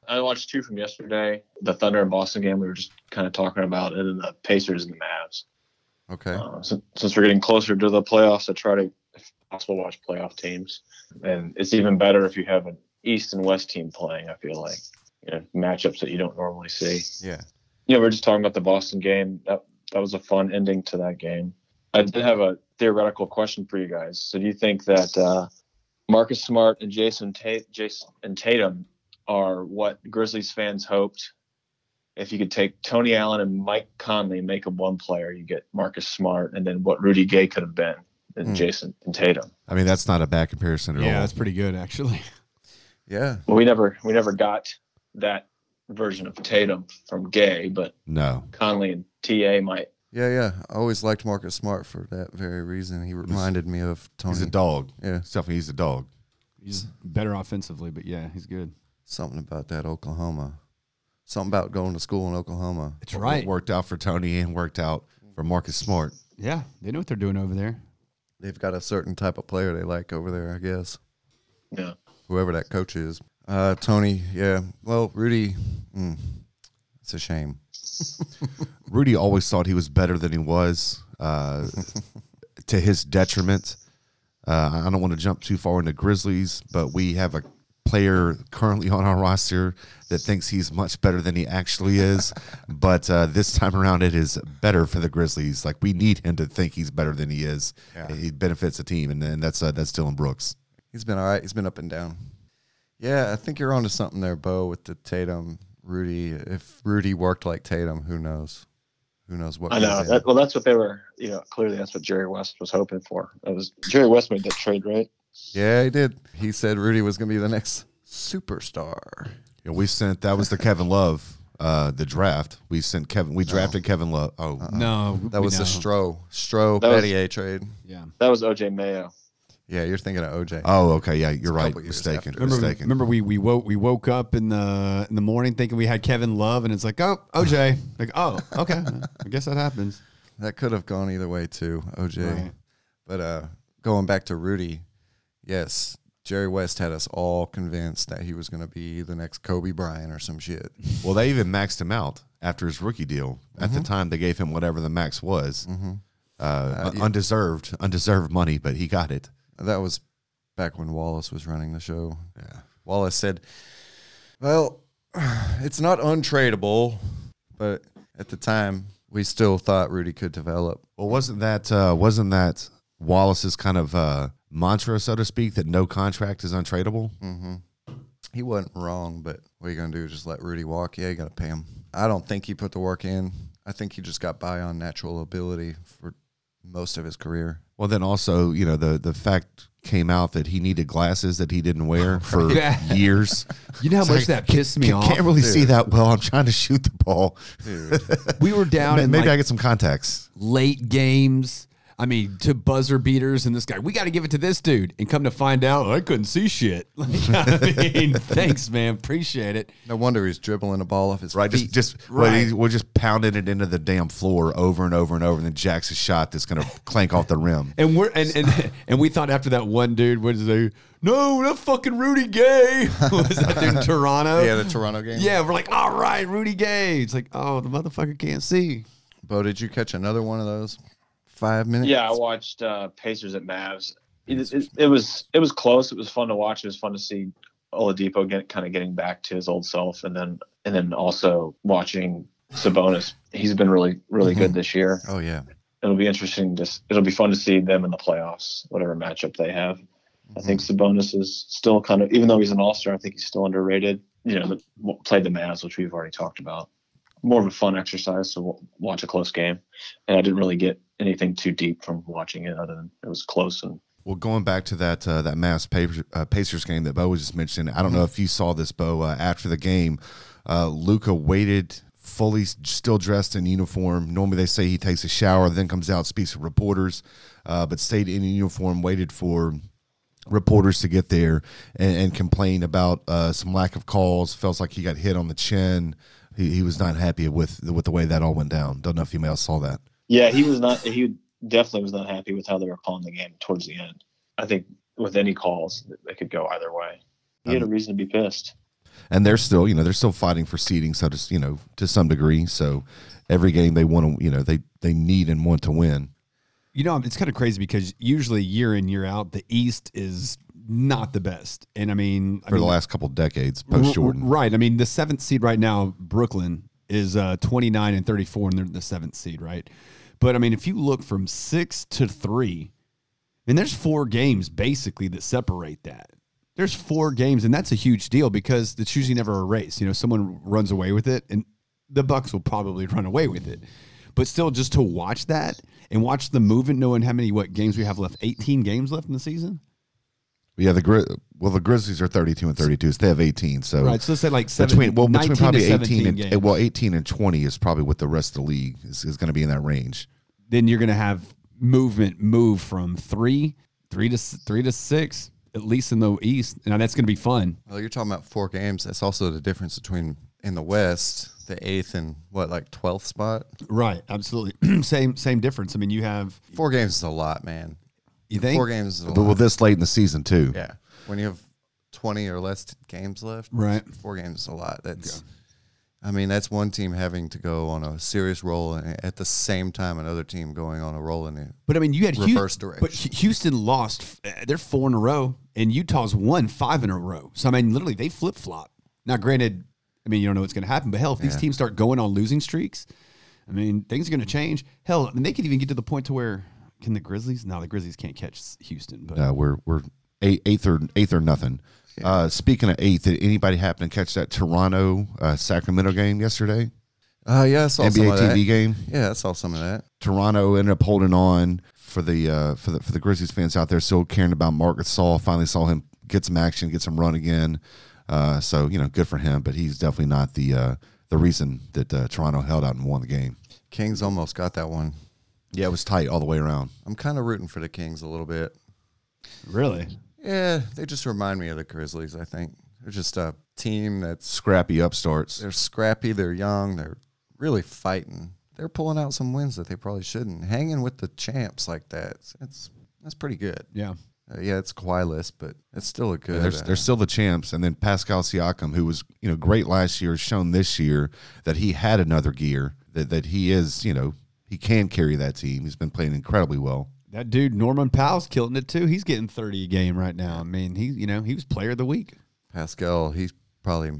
I watched two from yesterday. The Thunder and Boston game we were just kind of talking about, and then the Pacers and the Mavs. Okay. Uh, since, since we're getting closer to the playoffs, I try to, possible, watch playoff teams. And it's even better if you have an East and West team playing. I feel like you know matchups that you don't normally see. Yeah. You know, we are just talking about the Boston game. That that was a fun ending to that game. I did have a theoretical question for you guys. So, do you think that uh, Marcus Smart and Jason Tate, Jason and Tatum are what Grizzlies fans hoped? If you could take Tony Allen and Mike Conley and make them one player, you get Marcus Smart, and then what Rudy Gay could have been, and Hmm. Jason and Tatum. I mean, that's not a bad comparison at Yeah, all. Yeah, that's pretty good actually. (laughs) Yeah. Well, we never we never got that version of Tatum from Gay, but No, Conley and TA might. Yeah, yeah. I always liked Marcus Smart for that very reason. He reminded me of Tony. he's a dog. Yeah. Definitely, he's a dog. He's better offensively, but yeah, he's good. Something about that Oklahoma. Something about going to school in Oklahoma. That's right. Worked out for Tony and worked out for Marcus Smart. Yeah, they know what they're doing over there. They've got a certain type of player they like over there, I guess. Yeah. Whoever that coach is. Uh, Tony, yeah. Well, Rudy, mm, it's a shame. (laughs) Rudy always thought he was better than he was, uh, (laughs) to his detriment. Uh, I don't want to jump too far into Grizzlies, but we have a player currently on our roster that thinks he's much better than he actually is. (laughs) but uh, this time around, it is better for the Grizzlies. Like we need him to think he's better than he is. He benefits the team, and, and that's uh, that's Dillon Brooks. He's been all right. He's been up and down. Yeah, I think you're onto something there, Bo, with the Tatum, Rudy. If Rudy worked like Tatum, who knows? Who knows what? I know. That, well, that's what they were. You know, clearly that's what Jerry West was hoping for. That was Jerry West made that trade, right? Yeah, he did. He said Rudy was going to be the next superstar. You know, we sent that was the Kevin Love. Uh, the draft we sent Kevin. We drafted Kevin Love. Oh, No, That was the know. Stro, Stro That was- Battier trade. Yeah. That was OJ Mayo. Yeah, you're thinking of OJ. oh, okay, yeah, you're right. couple years Mistaken. after. Remember, Mistaken. remember we we woke we woke up in the in the morning thinking we had Kevin Love, and it's like, oh, OJ, like, oh, okay, I guess that happens. That could have gone either way too, OJ. Right. But uh, going back to Rudy, yes, Jerry West had us all convinced that he was going to be the next Kobe Bryant or some shit. Well, they even maxed him out after his rookie deal. At the time, they gave him whatever the max was. Uh, yeah. undeserved, undeserved money, but he got it. That was back when Wallace was running the show. Yeah. Wallace said, "Well, (sighs) it's not untradeable, but at the time we still thought Rudy could develop." Well, wasn't that uh, wasn't that Wallace's kind of uh, mantra, so to speak, that no contract is untradeable? Mm-hmm. He wasn't wrong, but what are you going to do? Just let Rudy walk? Yeah, you got to pay him. I don't think he put the work in. I think he just got by on natural ability for most of his career. Well, then also, you know, the the fact came out that he needed glasses that he didn't wear (laughs) for Yeah. (laughs) years. You know how It's much like, that pissed me Can't, off. can't really see that well. I'm trying to shoot the ball. we were down (laughs) in Maybe like I get some contacts. late games. I mean, to buzzer beaters and this guy, we got to give it to this dude. And come to find out, I couldn't see shit. (laughs) Like, I mean, (laughs) thanks, man. Appreciate it. No wonder he's dribbling a ball off his Right, feet. just just well, Right. he- we're just pounding it into the damn floor over and over and over, and then jacks a shot that's gonna (laughs) clank off the rim. And we're and and, and we thought after that one dude was they no, that fucking Rudy Gay was that dude in Toronto. yeah, the Toronto game. Yeah, we're like, all right, Rudy Gay. It's like, oh, the motherfucker can't see. Bo, did you catch another one of those five minutes? Yeah, I watched uh, Pacers at Mavs. It, it, it was it was close. It was fun to watch. It was fun to see Oladipo get kind of getting back to his old self, and then and then also watching Sabonis. He's been really really good this year. Oh yeah. It'll be interesting. Just it'll be fun to see them in the playoffs, whatever matchup they have. I think Sabonis is still kind of, even though he's an all star, I think he's still underrated. You know, the, played the Mavs, which we've already talked about. More of a fun exercise to watch a close game, and I didn't really get anything too deep from watching it, other than it was close and Well, going back to that uh, that Mavs Pacers, uh, Pacers game that Bo was just mentioning, I don't know if you saw this, Bo. Uh, after the game, uh, Luka waited fully still dressed in uniform. Normally, they say he takes a shower, then comes out, speaks to reporters, uh, but stayed in uniform, waited for reporters to get there and, and complain about uh, some lack of calls. Felt like he got hit on the chin. He, he was not happy with with the way that all went down. Don't know if you may have saw that. Yeah, he was not. He definitely was not happy with how they were calling the game towards the end. I think with any calls, they could go either way. He had a reason to be pissed. and they're still you know they're still fighting for seeding so to you know to some degree so every game they want to you know they they need and want to win You know, it's kind of crazy because usually year in year out, the East is not the best. And I mean, I for the last couple decades post Jordan R- Right. I mean, the seventh seed right now, Brooklyn, is uh, 29 and 34, and they're the seventh seed, right? But I mean, if you look from six to three, and there's four games basically that separate that. There's four games, and that's a huge deal because it's usually never a race. You know, someone runs away with it, and the Bucks will probably run away with it. But still, just to watch that and watch the movement, knowing how many what games we have left, 18 games left in the season. Yeah the Gri- well the grizzlies are 32 and 32 so they have 18 so Right. So let's say like seven, between well between probably 18 and games. well 18 and 20 is probably what the rest of the league is, is going to be in that range then you're going to have movement move from three, three to three to six, at least in the East. Now that's going to be fun. Well, you're talking about four games. That's also the difference between in the West, the eighth and what, like twelfth spot. Right. Absolutely. (clears throat) same same difference. I mean, you have Four games is a lot, man. You think Four games is a but lot. with this late in the season too Yeah, when you have twenty or less t- games left, Right. Four games is a lot. That's, I mean, that's one team having to go on a serious roll, and at the same time, another team going on a roll in it. But I mean, you had Reverse But direction. Hu- Houston lost. uh, They're four in a row, and Utah's won five in a row. So I mean, literally, they flip flop. Now, granted, I mean, you don't know what's going to happen, but hell, if these teams start going on losing streaks, I mean, things are going to change. Hell, I mean, they could even get to the point to where can the Grizzlies? No, the Grizzlies can't catch Houston. But uh, we're we're eight, eighth or eighth or nothing uh, speaking of eighth did anybody happen to catch that Toronto uh, Sacramento game yesterday Uh, yeah, I saw some NBA of that. TV game Yeah, I saw some of that. Toronto ended up holding on for the uh, for the for the Grizzlies fans out there still caring about Marc Gasol. Finally saw him get some action, get some run again. Uh, so you know, good for him. But he's definitely not the uh, the reason that uh, Toronto held out and won the game. Kings almost got that one. Yeah, it was tight all the way around. I'm kind of rooting for the Kings a little bit. really, Yeah, they just remind me of the Grizzlies. I think they're just a team that's Scrappy upstarts. they're scrappy, they're young, they're really fighting. They're pulling out some wins that they probably shouldn't. Hanging with the champs like that, it's, it's that's pretty good. yeah. Uh, yeah, it's Kawhi list, but it's still a good. They're, uh, they're still the champs, and then Pascal Siakam, who was you know great last year, has shown this year that he had another gear. That that he is you know he can carry that team. He's been playing incredibly well. That dude Norman Powell's killing it too. He's getting thirty a game right now. I mean, he you know he was player of the week. Pascal. He's probably.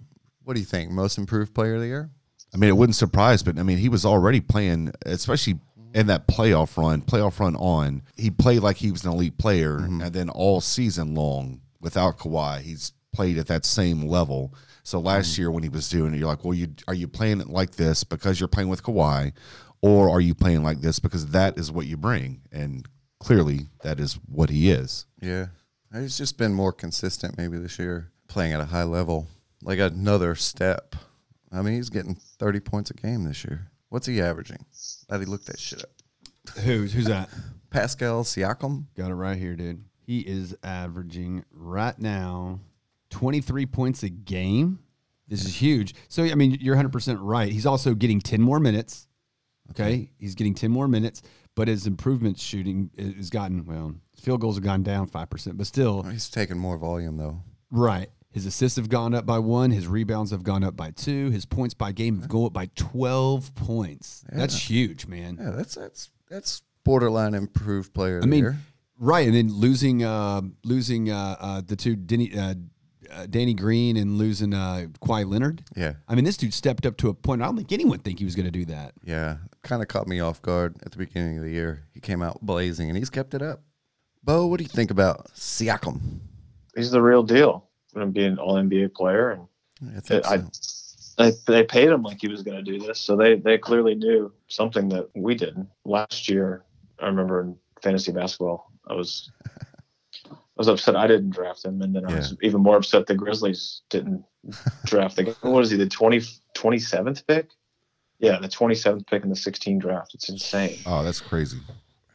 What do you think? Most improved player of the year? I mean, it wouldn't surprise, but I mean, he was already playing, especially in that playoff run, playoff run on. He played like he was an elite player, mm-hmm. and then all season long without Kawhi, he's played at that same level. So last mm. year when he was doing it, you're like, well, you are you playing it like this because you're playing with Kawhi, or are you playing like this because that is what you bring, and clearly that is what he is. Yeah. He's just been more consistent maybe this year, playing at a high level, like another step. I mean, he's getting 30 points a game this year. What's he averaging? Let me look that shit up. Who's who's that? (laughs) Pascal Siakam? Got it right here, dude. He is averaging right now 23 points a game. This is huge. So, I mean, you're 100% right. He's also getting 10 more minutes. Okay. He's getting 10 more minutes, but his improvement shooting has gotten, well, field goals have gone down 5%, but still, He's taking more volume, though. right. His assists have gone up by one. His rebounds have gone up by two. His points by game have gone up by 12 points. That's huge, man. Yeah, that's that's that's borderline improved player. I mean, right, and then losing uh, losing uh, uh, the two Denny, uh, Danny Green and losing uh, Kawhi Leonard. yeah, I mean, this dude stepped up to a point. I don't think anyone think he was going to do that. yeah, kind of caught me off guard at the beginning of the year. He came out blazing, and he's kept it up. Bo, what do you think about Siakam? He's the real deal. Going to be an All NBA player, and I think I, so. they, they paid him like he was going to do this, so they they clearly knew something that we didn't. Last year, I remember in fantasy basketball, I was I was upset I didn't draft him, and then I was even more upset the Grizzlies didn't (laughs) draft the guy. What is he? The 20, 27th pick? Yeah, the twenty seventh pick in the sixteen draft. It's insane. Oh, that's crazy.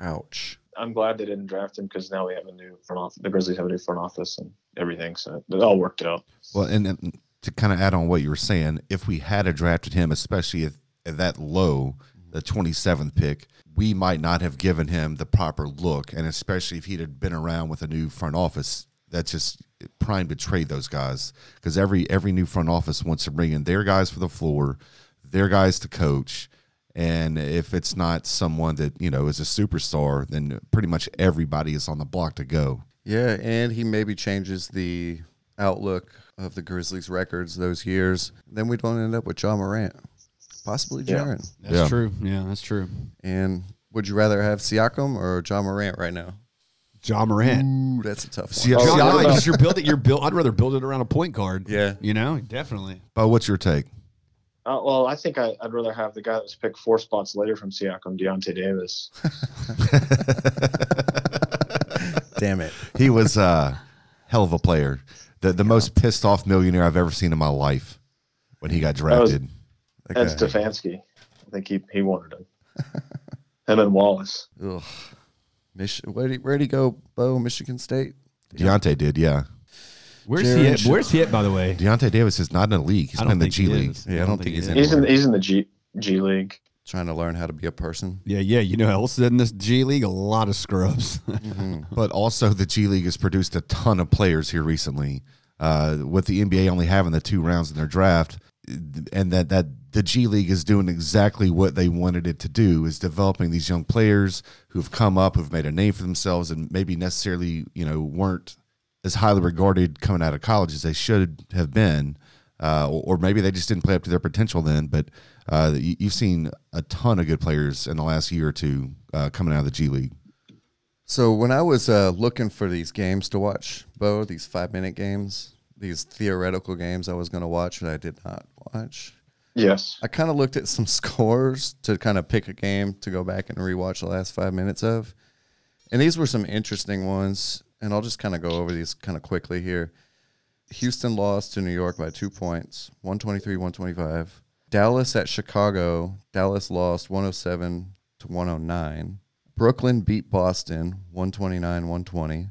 Ouch. I'm glad they didn't draft him because now we have a new front office. The Grizzlies have a new front office and everything, so it all worked out. Well, and, and to kind of add on what you were saying, if we had a drafted him, especially at, at that low, the 27th pick, we might not have given him the proper look. And especially if he'd had been around with a new front office, that's just prime to trade those guys because every every new front office wants to bring in their guys for the floor, their guys to coach. And if it's not someone that you know is a superstar, then pretty much everybody is on the block to go. Yeah, and he maybe changes the outlook of the Grizzlies' records those years. Then we don't end up with Ja Morant, possibly Yeah. Jaren. That's Yeah. true. Yeah, that's true. And would you rather have Siakam or Ja Morant right now? Ja Morant. Ooh, that's a tough one. See, Oh, John, yeah. because you're building. You're built. I'd rather build it around a point guard. Yeah. you know, definitely. But what's your take? Uh, well, I think I, I'd rather have the guy that was picked four spots later from Siakam, Deyonta Davis. (laughs) Damn it. He was a hell of a player. The the most pissed off millionaire I've ever seen in my life when he got drafted. That And Stefanski. I think he, he wanted him. (laughs) him and Wallace. Ugh. Mich- where'd, he, where'd he go, Bo? Michigan State? Deyonta did, yeah. Where's Jaren he at? Sh- Where's he at? By the way, Deyonta Davis is not in the league. He's I playing don't the G he League. Yeah, I don't think he's in. He's in Anywhere. he's in the G G League. Trying to learn how to be a person. Yeah, yeah. You know, else in this G League, a lot of scrubs. (laughs) But also, the G League has produced a ton of players here recently. Uh, with the NBA only having the two rounds in their draft, and that that the G League is doing exactly what they wanted it to do is developing these young players who've come up, who've made a name for themselves, and maybe necessarily you know weren't as highly regarded coming out of college as they should have been, uh, or, maybe they just didn't play up to their potential then. But uh, you, you've seen a ton of good players in the last year or two uh, coming out of the G League. So when I was uh, looking for these games to watch, Bo, these five minute games, these theoretical games I was going to watch that I did not watch, Yes. I kind of looked at some (laughs) scores to kind of pick a game to go back and rewatch the last five minutes of. And these were some interesting ones. And I'll just kind of go over these kind of quickly here. Houston lost to New York by two points, 123 125. Dallas at Chicago, Dallas lost 107 to 109. Brooklyn beat Boston 129 120.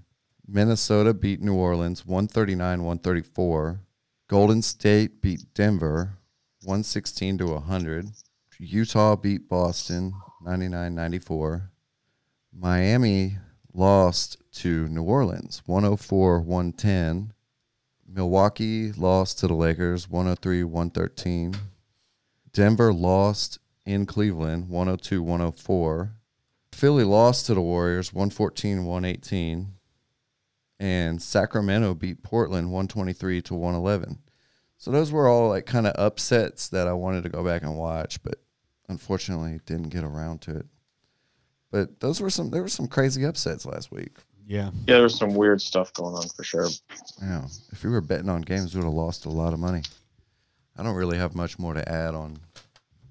Minnesota beat New Orleans 139 134. Golden State beat Denver 116 to 100. Utah beat Boston 99 94. Miami lost to New Orleans 104 110. Milwaukee lost to the Lakers 103 113. Denver lost in Cleveland 102 104. Philly lost to the Warriors 114 118. And Sacramento beat Portland 123 to 111. So those were all like kind of upsets that I wanted to go back and watch, but unfortunately didn't get around to it. But those were some there were some crazy upsets last week. yeah. Yeah, there's some weird stuff going on for sure. Yeah. If we were betting on games, we would have lost a lot of money. I don't really have much more to add on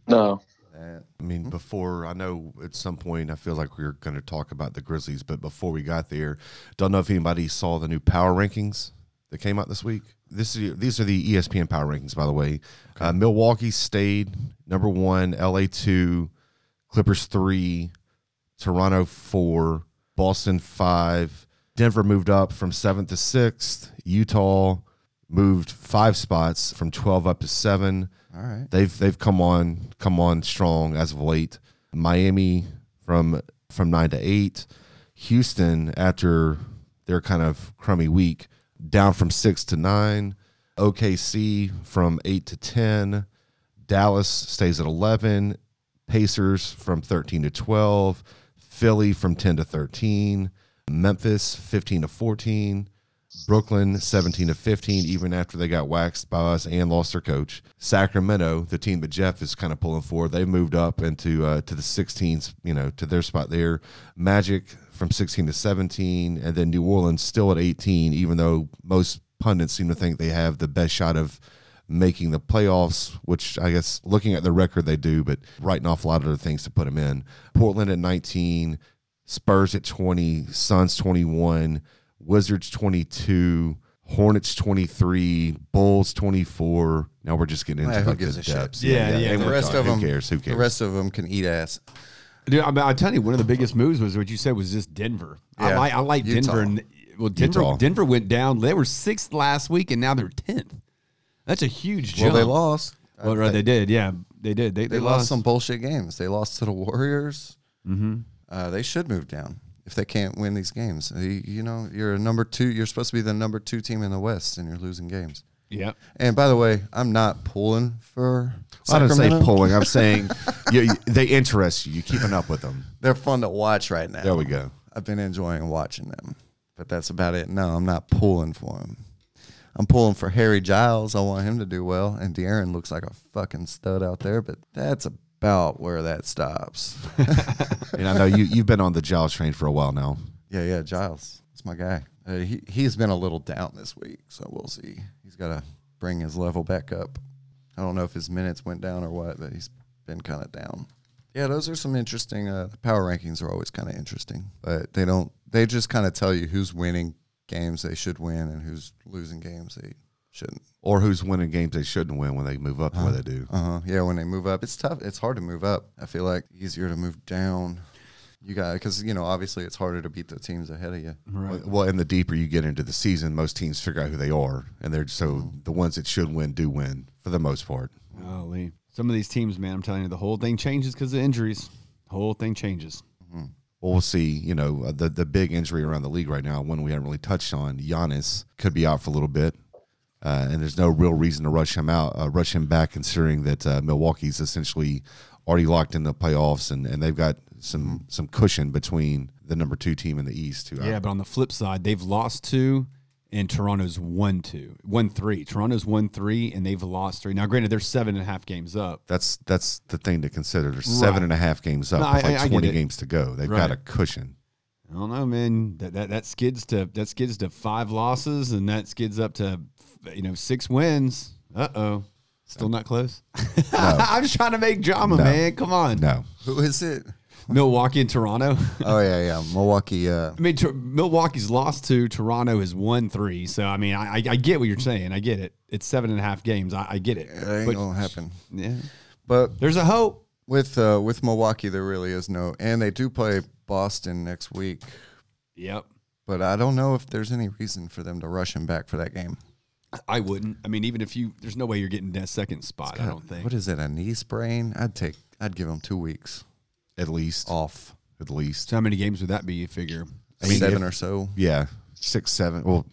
No. that. I mean, before I know at some point I feel like we are going to talk about the Grizzlies, but before we got there, don't know if anybody saw the new power rankings that came out this week. This is these are the ESPN power rankings, by the way. Uh, Milwaukee stayed number one, LA two, Clippers three, Toronto four, Boston five, Denver moved up from seventh to sixth, Utah moved five spots from twelve up to seven. All right. They've they've come on come on strong as of late. Miami from from nine to eight. Houston after their kind of crummy week down from six to nine. OKC from eight to ten. Dallas stays at eleven. Pacers from thirteen to twelve. Philly from ten to thirteen. Memphis fifteen to fourteen. Brooklyn 17 to 15, even after they got waxed by us and lost their coach. Sacramento, the team that Jeff is kind of pulling for, they moved up into uh, to the 16s, you know, to their spot there. Magic from 16 to 17, and then New Orleans still at 18, even though most pundits seem to think they have the best shot of making the playoffs, which I guess looking at the record they do, but writing off a lot of other things to put them in. Portland at 19, Spurs at 20, Suns 21. Wizards 22, Hornets 23, Bulls 24. Now we're just getting into Yeah, who like gives the a shit? depths. Yeah, yeah, And the rest talking- of them- Who cares? Who cares? The rest of them can eat ass. Dude, I mean, I tell you, one of the biggest moves was what you said was just Denver. I Yeah. like I like Utah. Denver. And, well, Denver Utah. Denver went down. They were sixth last week, and now they're tenth. That's a huge Well, jump. they lost. Well, right, they did. Yeah, they did. They, They, lost, some bullshit games. They lost to the Warriors. Mm-hmm. Uh, they should move down if they can't win these games. You, you know, you're a number two. You're supposed to be the number two team in the West, and you're losing games. Yeah. And by the way, I'm not pulling for. I don't say Sacramento. pulling. I'm (laughs) saying you, you- they interest you. You're keeping up with them. They're fun to watch right now. There we go. I've been enjoying watching them, but that's about it. No, I'm not pulling for them. I'm pulling for Harry Giles. I want him to do well, and De'Aaron looks like a fucking stud out there. But that's about where that stops. (laughs) And I know you you've been on the Giles train for a while now. Yeah, yeah, Giles. That's my guy. Uh, he he's been a little down this week, so we'll see. He's got to bring his level back up. I don't know if his minutes went down or what, but he's been kind of down. Yeah, those are some interesting. Uh, power rankings are always kind of interesting, but they don't. They just kind of tell you who's winning games they should win and who's losing games they shouldn't. Or who's winning games they shouldn't win when they move up the way they do. Uh huh. Yeah, when they move up, it's tough. It's hard to move up. I feel like easier to move down. You got because you know obviously it's harder to beat the teams ahead of you. Right. Well, and the deeper you get into the season, most teams figure out who they are, and they're so the ones that should win do win for the most part. Golly. Some of these teams, man, I'm telling you, the whole thing changes because of injuries. The whole thing changes. Well, we'll see. You know, uh, the the big injury around the league right now, one we haven't really touched on, Giannis could be out for a little bit, uh, and there's no real reason to rush him out, uh, rush him back, considering that uh, Milwaukee's essentially already locked in the playoffs, and, and they've got some some cushion between the number two team in the East. Who Yeah, but on the flip side, they've lost two, and Toronto's won two, won three. Toronto's one three, and they've lost three. Now, granted, they're seven and a half games up. that's that's the thing to consider. There's seven Right. and a half games up, No, with I- like I- I 20 it. games to go. They've got a cushion. I don't know, man. That, that that skids to that skids to five losses, and that skids up to you know six wins. Uh oh, still not close. (laughs) I'm just trying to make drama, No. man. Come on, No, Who is it? Milwaukee and Toronto. (laughs) Oh yeah, yeah, Milwaukee. Uh, I mean, Milwaukee's lost two. Toronto has won three. So I mean, I, I, I get what you're saying. I get it. It's seven and a half games. I, I get it. it ain't But- gonna happen. yeah, But there's a hope. with uh, with Milwaukee, there really is no, and they do play Boston next week. Yep. But I don't know if there's any reason for them to rush him back for that game. I wouldn't. I mean, even if you, there's no way you're getting that second spot. I don't think. What is it? A knee sprain? I'd take. I'd give him two weeks at least, off. at least. So how many games would that be? You figure. I mean, seven if- or so. Yeah, six, seven. Well,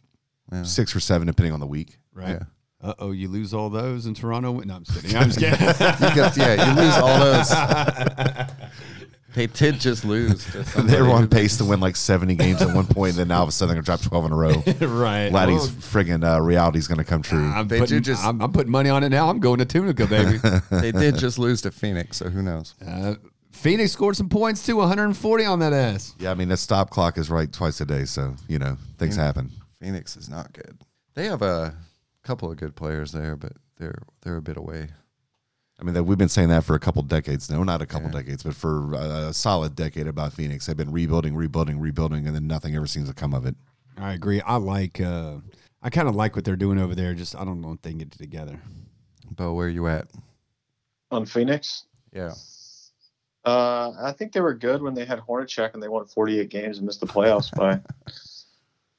Yeah. six or seven, depending on the week. Right. Yeah. Uh oh, you lose all those in Toronto. No, I'm just kidding. I'm just kidding. (laughs) You get, yeah, you lose all those. (laughs) they did just lose. To (laughs) somebody They were on pace to win like 70 games at one point, and then now all of a sudden they're going to drop 12 in a row. right. Laddie's Well, friggin' uh, reality's going to come true. I'm They do putting, just- I'm, I'm putting money on it now. I'm going to Tunica, baby. They did just lose to Phoenix, so who knows? uh, Phoenix scored some points too. 140 on that ass. yeah, I mean, that stop clock is right twice a day, so, you know, things happen. Phoenix is not good. They have a couple of good players there, but they're they're a bit away. I mean, that we've been saying that for a couple decades. No, not a couple decades, but for a, a solid decade about Phoenix. They've been rebuilding, rebuilding, rebuilding, and then nothing ever seems to come of it. I agree. I like. Uh, I kind of like what they're doing over there. Just I don't know if they can get it together. Bo, where are you at? On Phoenix, Yeah. Uh, I think they were good when they had Hornacek and they won 48 games and missed the playoffs by.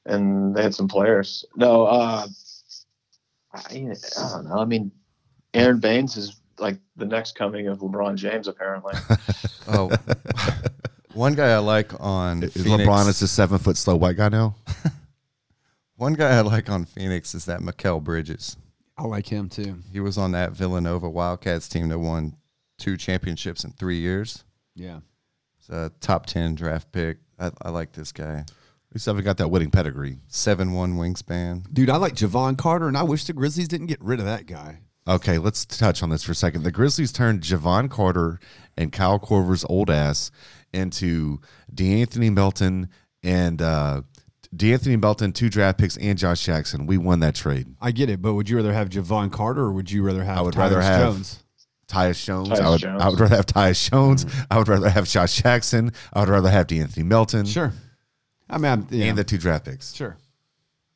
And they had some players. No, uh, I, I don't know. I mean, Aron Baynes is like the next coming of LeBron James, apparently. (laughs) Oh, (laughs) one guy I like on Is Phoenix, LeBron is a seven foot slow white guy now? (laughs) one guy I like on Phoenix is that Mikal Bridges. I like him too. He was on that Villanova Wildcats team that won two championships in three years. Yeah. It's a top ten draft pick. I, I like this guy. We still haven't got that winning pedigree. Seven one wingspan. Dude, I like Jevon Carter, and I wish the Grizzlies didn't get rid of that guy. Okay, let's touch on this for a second. The Grizzlies turned Jevon Carter and Kyle Korver's old ass into DeAnthony Melton and uh, DeAnthony Melton, two draft picks, and Josh Jackson. We won that trade. I get it, but would you rather have Jevon Carter or would you rather have I would rather have- Jones? Tyus Jones. Tyus I would. Jones. I would rather have Tyus Jones. Mm-hmm. I would rather have Josh Jackson. I would rather have DeAnthony Melton. Sure. I mean, I'm, yeah. And the two draft picks. sure.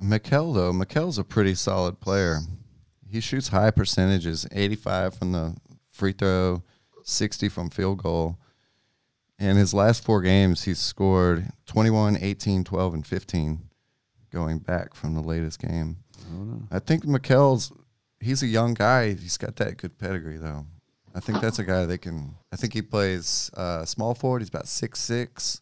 Mikal though, Mikal's a pretty solid player. He shoots high percentages, 85 from the free throw, 60 from field goal. In his last four games, he's scored 21, 18, 12, and 15 going back from the latest game. I think Mikal's he's a young guy. He's got that good pedigree though. I think that's a guy they can I think he plays uh, small forward. He's about six six,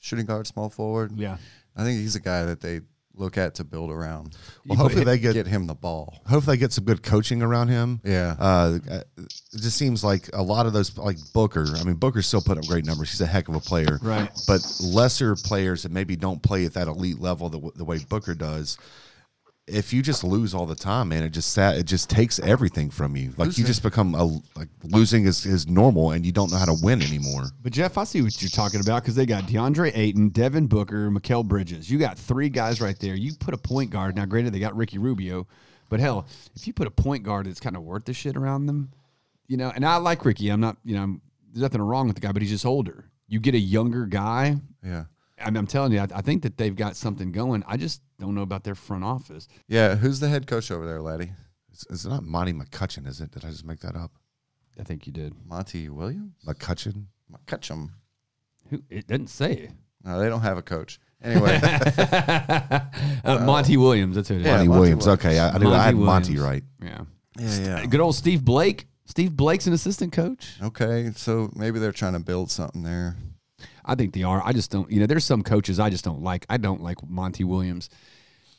shooting guard, small forward. Yeah. I think he's a guy that they look at to build around. Well, hopefully they get, Get him the ball. hopefully they get some good coaching around him. Yeah. Uh, it just seems like a lot of those, like Booker. I mean, Booker still put up great numbers. He's a heck of a player. Right. But lesser players that maybe don't play at that elite level the, the way Booker does. If you just lose all the time, man, it just sat, it just takes everything from you. Like you just become a like losing is, is normal, and you don't know how to win anymore. But Jeff, I see what you're talking about because they got DeAndre Ayton, Devin Booker, Mikal Bridges. You got three guys right there. You put a point guard. Now, granted, they got Ricky Rubio, but hell, if you put a point guard that's kind of worth the shit around them, you know. And I like Ricky. I'm not, you know, I'm, there's nothing wrong with the guy, but he's just older. You get a younger guy. Yeah. I mean, I'm telling you, I, I think that they've got something going. I just don't know about their front office. Yeah. Who's the head coach over there, laddie? It's, it's not Monty McCutcheon, is it? Did I just make that up? I think you did. Monty Williams? McCutcheon. Ketchum. Who? It didn't say. No, they don't have a coach. Anyway, (laughs) Uh, Monty Williams. That's who it is. Yeah, Monty Monty Williams. Williams. Okay, I, I knew I Monty had Monty right. Yeah. yeah, yeah. Good old Steve Blake. Steve Blake's an assistant coach. Okay, so maybe they're trying to build something there. I think they are. I just don't. You know, there's some coaches I just don't like. I don't like Monty Williams.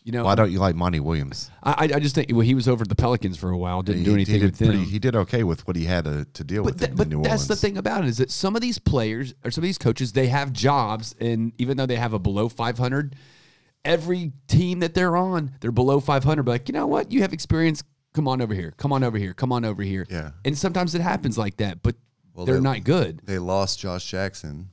You know, Why don't you like Monty Williams? I, I just think well, he was over at the Pelicans for a while. Didn't He- do anything he did with them. pretty- He did okay with what he had to, to deal but with th- in, but New that's Orleans. the thing about it is that some of these players or some of these coaches they have jobs, and even though they have a below 500, every team that they're on, they're below 500. But like, you know what? You have experience. Come on over here. Come on over here. Come on over here. Yeah. And sometimes it happens like that, but Well, they're they- not good. They lost Josh Jackson.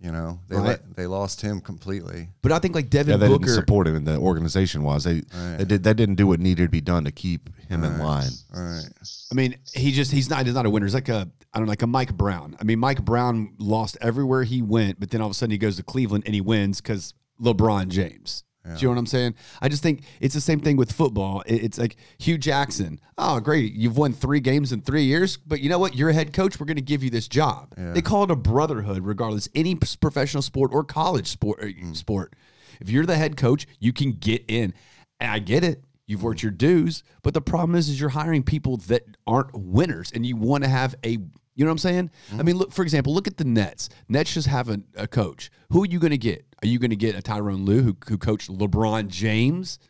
You know, they Right. let, they lost him completely. But I think like Yeah, Devin they Booker. didn't support him in the organization wise. They, they did they didn't do what needed to be done to keep him in line. All right. I mean, he just he's not he's not a winner. He's like a I don't know, like a Mike Brown. I mean, Mike Brown lost everywhere he went, but then all of a sudden he goes to Cleveland and he wins because LeBron James. Do you know what I'm saying? I just think it's the same thing with football. It's like Hue Jackson. Oh, great. You've won three games in three years, but you know what? You're a head coach. We're going to give you this job. They call it a brotherhood, regardless. Any professional sport or college sport, uh, sport. If you're the head coach, you can get in. And I get it. You've worked your dues, but the problem is, is you're hiring people that aren't winners, and you want to have a. You know what I'm saying? I mean, mm-hmm. look for example, look at the Nets. Nets just have a, a coach. Who are you going to get? Are you going to get a Tyronn Lue who, who coached LeBron James?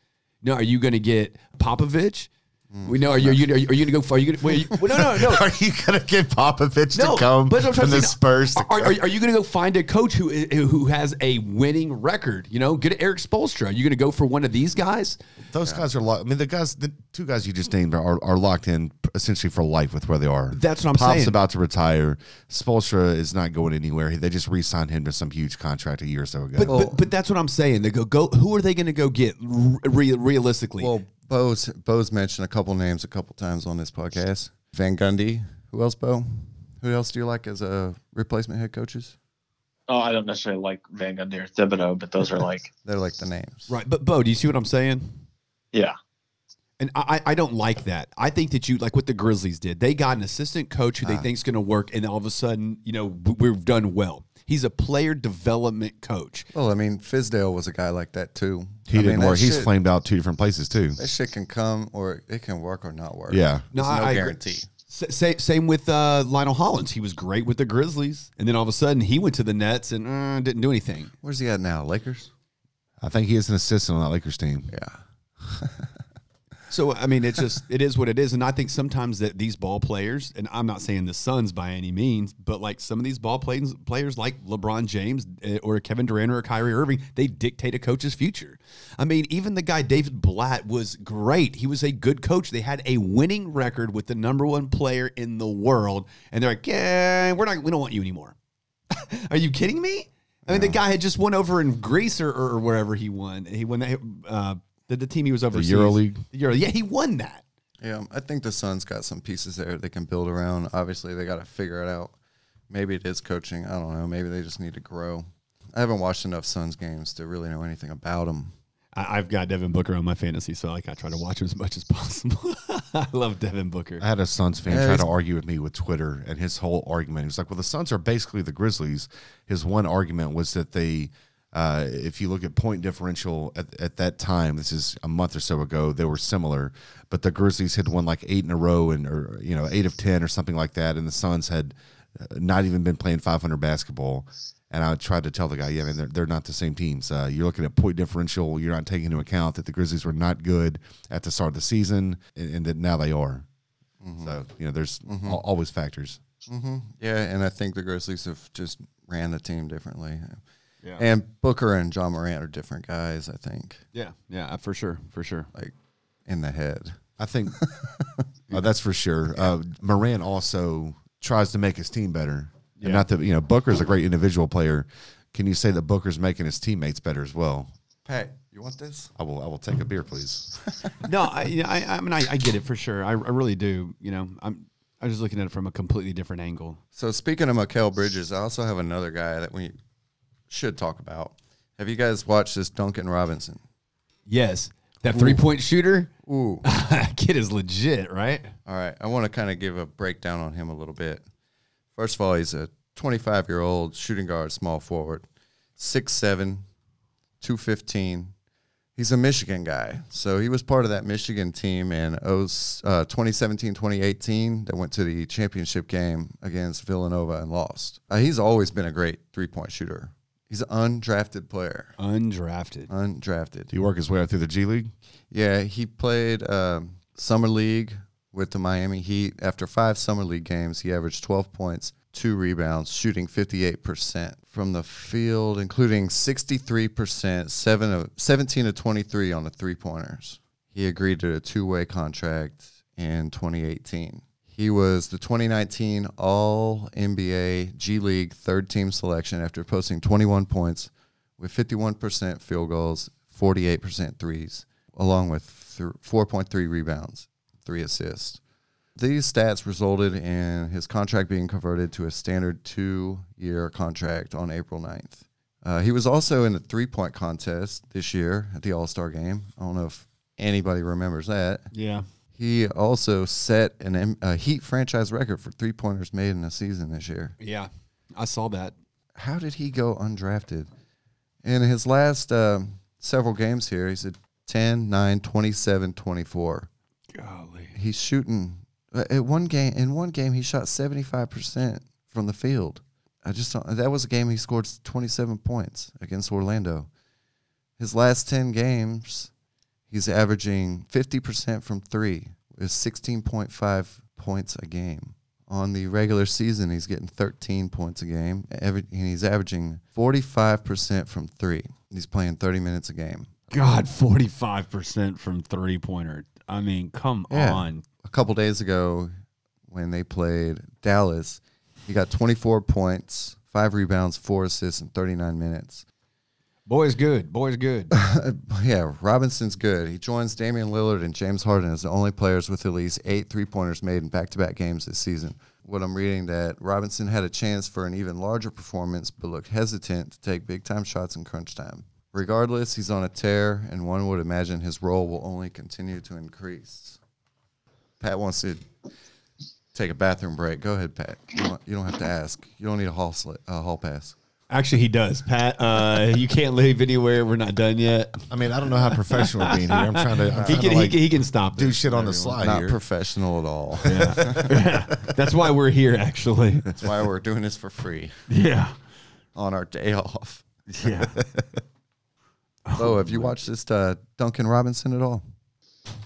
No, are you going to get Popovich? We know. Are you? Are you, are you going to go? For, are you going to? Wait, you, well, no, no, no. (laughs) Are you gonna get Popovich No, to come but I'm from trying the to say. Spurs? To Are, are, are you going to go find a coach who who has a winning record? You know, get Erik Spoelstra. Are you going to go for one of these guys? Those guys are. Lo- I mean, the guys, the two guys you just named are, are locked in essentially for life with where they are. That's what I'm Pop's saying. Pop's about to retire. Spoelstra is not going anywhere. They just re-signed him to some huge contract a year or so ago. But, but but that's what I'm saying. They go go. Who are they going to go get re- realistically? Well, Bo's Bo's mentioned a couple names a couple times on this podcast. Van Gundy. Who else, Bo? Who else do you like as a replacement head coaches? Oh, I don't necessarily like Van Gundy or Thibodeau, but those are like, (laughs) They're like the names. Right, but Bo, do you see what I'm saying? yeah, And I, I don't like that. I think that you like what the Grizzlies did. They got an assistant coach who Ah. they think is going to work, and all of a sudden, you know, we've done well. He's a player development coach. Well, I mean, Fizdale was a guy like that too. He I didn't mean, work. He's shit- flamed out two different places too. That shit can come or it can work or not work. Yeah. There's no, I guarantee. S- Same, same with uh, Lionel Hollins. He was great with the Grizzlies, and then all of a sudden he went to the Nets and uh, didn't do anything. Where's he at now? Lakers? I think he is an assistant on that Lakers team. Yeah. (laughs) So I mean, it's just it is what it is, and I think sometimes that these ball players, and I'm not saying the Suns by any means, but like some of these ball players, players like LeBron James eh, or Kevin Durant or Kyrie Irving, they dictate a coach's future. I mean, even the guy David Blatt was great. He was a good coach. They had a winning record with the number one player in the world, and they're like, yeah, we're not, we don't want you anymore. (laughs) Are you kidding me? I mean, the guy had just won over in Greece or, or wherever he won. He won that. Uh, the, the team he was overseas. EuroLeague? The Euro, League. yeah, he won that. Yeah. I think the Suns got some pieces there they can build around. Obviously, they got to figure it out. Maybe it is coaching. I don't know. Maybe they just need to grow. I haven't watched enough Suns games to really know anything about them. I, I've got Devin Booker on my fantasy, so like I try to watch him as much as possible. (laughs) I love Devin Booker. I had a Suns fan Yeah, try to argue with me with Twitter, and his whole argument he was like, "Well, the Suns are basically the Grizzlies." His one argument was that they, uh, if you look at point differential at, at that time, this is a month or so ago, they were similar, but the Grizzlies had won like eight in a row, and or you know eight of ten or something like that, and the Suns had uh, not even been playing 500 basketball. And I tried to tell the guy, yeah, man, they're, they're not the same teams. Uh, you're looking at point differential. You're not taking into account that the Grizzlies were not good at the start of the season, and, and that now they are. So you know, there's al- always factors. Yeah, and I think the Grizzlies have just ran the team differently. Yeah. And Booker and Ja Morant are different guys, I think, Yeah, yeah, for sure, for sure. like in the head. I think uh, (laughs) that's for sure. Uh, Moran also tries to make his team better, Yeah. and not that you know Booker's a great individual player. Can you say that Booker's making his teammates better as well? Pat, you want this? I will. I will take a beer, please. (laughs) no, I, I, I mean, I, I get it for sure. I, I really do. You know, I'm, I was just looking at it from a completely different angle. So speaking of Mikal Bridges, I also have another guy that we should talk about. Have you guys watched this Duncan Robinson? Yes, that three point shooter, Ooh. (laughs) kid is legit, right? All right. I want to kind of give a breakdown on him a little bit. First of all, he's a 25 year old shooting guard, small forward, 6'7, 215. He's a Michigan guy. So he was part of that Michigan team in uh, 2017 2018 that went to the championship game against Villanova and lost. Uh, he's always been a great three point shooter. He's an undrafted player. Undrafted. Undrafted. Do you work his way up through the G League? Yeah, he played um, summer league with the Miami Heat. After five summer league games, he averaged 12 points, two rebounds, shooting 58% from the field, including 63%, seven of 17 to 23 on the three pointers. He agreed to a two-way contract in 2018. He was the 2019 All NBA G League third team selection after posting 21 points with 51% field goals, 48% threes, along with th- 4.3 rebounds, three assists. These stats resulted in his contract being converted to a standard two year contract on April 9th. Uh, he was also in the three point contest this year at the All Star game. I don't know if anybody remembers that. Yeah. He also set an a Heat franchise record for three pointers made in a season this year. Yeah. I saw that. How did he go undrafted? In his last um several games here, he's at 10, 9, 27, 24. Golly. He's shooting uh, at one game. In one game, he shot 75% from the field. I just don't, that was a game he scored 27 points against Orlando. His last 10 games, he's averaging 50% from three, is 16.5 points a game. On the regular season, he's getting 13 points a game, every, and he's averaging 45% from three. He's playing 30 minutes a game. God, 45% from three pointer. I mean, come Yeah. on. a couple days ago when they played Dallas, he got 24 points, five rebounds, four assists in 39 minutes. Boy's good. Boy's good. (laughs) yeah, Robinson's good. He joins Damian Lillard and James Harden as the only players with at least eight three pointers made in back to back games this season. what I'm reading that Robinson had a chance for an even larger performance, but looked hesitant to take big time shots in crunch time. Regardless, he's on a tear, and one would imagine his role will only continue to increase. Pat wants to take a bathroom break. Go ahead, Pat. You don't, have to ask. You don't need a hall uh, hall pass. Actually, he does. Pat, uh, you can't leave anywhere. We're not done yet. I mean, I don't know how professional we're (laughs) being here. I'm trying to, I'm He trying can, to like, he can, he can stop do this. shit on the slide Not here. professional at all. yeah (laughs) That's why we're here, actually. That's why we're doing this for free Yeah. on our day off. Yeah. (laughs) Oh, have you watched this uh, Duncan Robinson at all?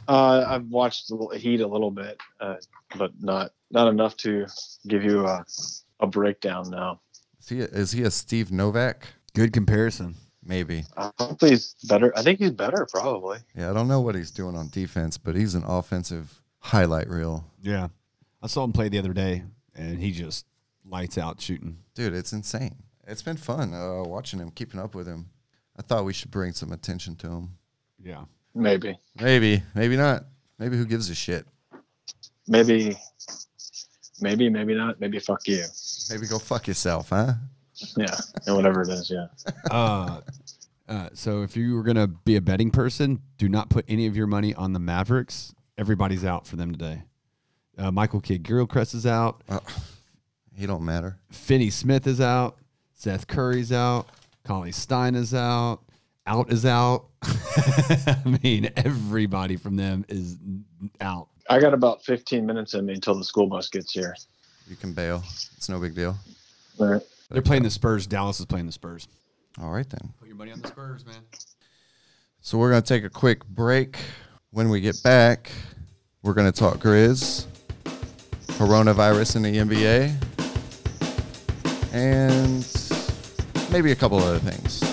Uh, I've watched Heat a little bit, uh, but not not enough to give you a, a breakdown now. Is he a, is he a Steve Novak? Good comparison. Maybe. Uh, hopefully he's better. I think he's better, probably. Yeah, I don't know what he's doing on defense, but he's an offensive highlight reel. Yeah. I saw him play the other day, and he just lights out shooting. Dude, it's insane. It's been fun uh, watching him, keeping up with him. I thought we should bring some attention to him. Yeah. Maybe, Maybe, maybe not. Maybe who gives a shit? maybe, maybe, maybe not. Maybe fuck you. Maybe go fuck yourself, huh? Yeah, and whatever it is. Yeah. (laughs) Uh, uh, so if you were going to be a betting person, do not put any of your money on the Mavericks. Everybody's out for them today. Uh, Michael Kidd Gilchrist is out. He don't matter. Finney Smith is out. Seth Curry's out. Cauley-Stein is out. Out is out. (laughs) I mean, everybody from them is out. I got about 15 minutes in me until the school bus gets here. You can bail. It's no big deal. All right. They're playing the Spurs. Dallas is playing the Spurs. All right then. Put your money on the Spurs, man. So we're gonna take a quick break. When we get back, we're gonna talk Grizz, coronavirus in the NBA, and maybe a couple other things.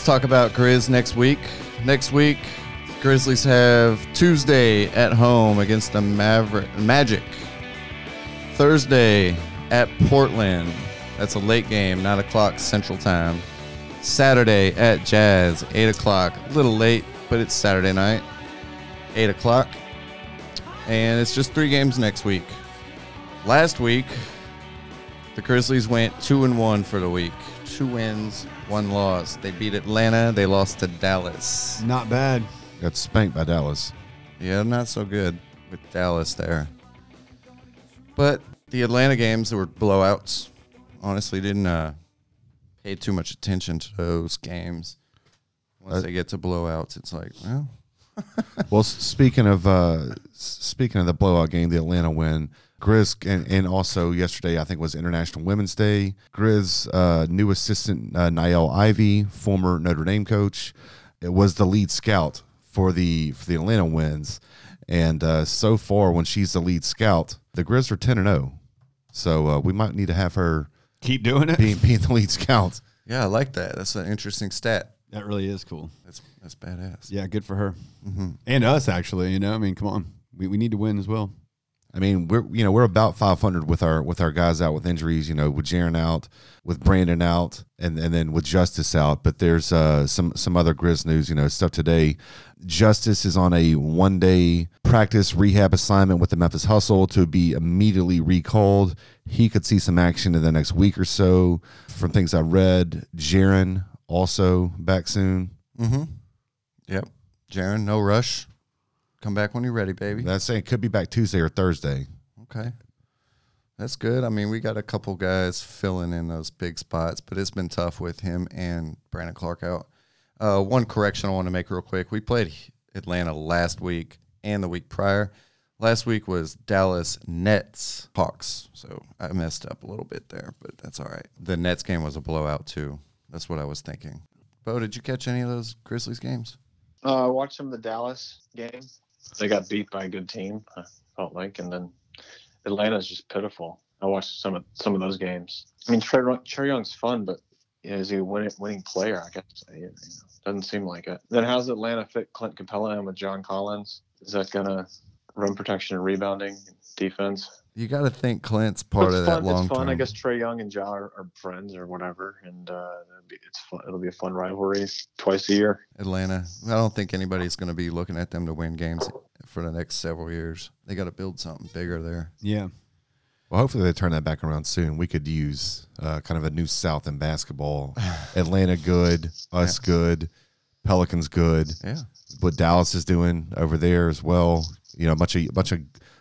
Let's talk about Grizz next week. Next week, Grizzlies have Tuesday at home against the Maverick Magic. Thursday at Portland. That's a late game, nine o'clock Central Time. Saturday at Jazz, eight o'clock. A little late, but it's Saturday night, eight o'clock. And it's just three games next week. Last week, the Grizzlies went two and one for the week. Two wins, one loss. They beat Atlanta. They lost to Dallas. Not bad. Got spanked by Dallas. Yeah, not so good with Dallas there. But the Atlanta games were blowouts. Honestly, didn't uh, pay too much attention to those games. Once Uh, they get to blowouts, it's like, well, (laughs) Well, speaking of uh, speaking of the blowout game, the Atlanta win, Grizz, and, and also yesterday I think was International Women's Day. Grizz uh, new assistant uh, Niele Ivey, former Notre Dame coach, it was the lead scout for the for the Atlanta wins, and uh, so far when she's the lead scout, the Grizz are ten and zero. So uh, we might need to have her Keep doing it. being being the lead scout. yeah, I like that. That's an interesting stat. That really is cool. That's that's badass. Yeah, good for her and us. Actually, you know, I mean, come on, we, we need to win as well. I mean, we're you know we're about 500 with our with our guys out with injuries. You know, with Jaren out, with Brandon out, and and then with Justice out. But there's uh, some some other Grizz news. You know, stuff today. Justice is on a one day practice rehab assignment with the Memphis Hustle to be immediately recalled. He could see some action in the next week or so. From things I read, Jaren also back soon. Mm-hmm. Yep. Jaren, no rush. Come back when you're ready, baby. That's saying could be back Tuesday or Thursday. Okay. That's good. I mean, we got a couple guys filling in those big spots, but it's been tough with him and Brandon Clarke out. Uh, one correction I want to make real quick. We played Atlanta last week and the week prior. Last week was Dallas Nets Hawks. So I messed up a little bit there, but that's all right. The Nets game was a blowout, too. That's what I was thinking. Bo, did you catch any of those Grizzlies games? Uh, I watched some of the Dallas game. They got beat by a good team. I felt like, and then Atlanta's just pitiful. I watched some of some of those games. I mean, Trey, Trae Young's fun, but you know, is he a winning, winning player? I guess you know, doesn't seem like it. Then how's Atlanta fit Clint Capela in with John Collins? Is that gonna run protection and rebounding defense? You got to think Clint's part it's of fun. that long it's fun. I guess Trae Young and Ja are, are friends or whatever, and uh, it'll be, it's fun. It'll be a fun rivalry twice a year. Atlanta. I don't think anybody's going to be looking at them to win games for the next several years. They got to build something bigger there. Yeah, Well, hopefully they turn that back around soon. We could use uh, kind of a new South in basketball. (sighs) Atlanta good, us good, Pelicans good. Yeah. What Dallas is doing over there as well. You know, a bunch of a bunch of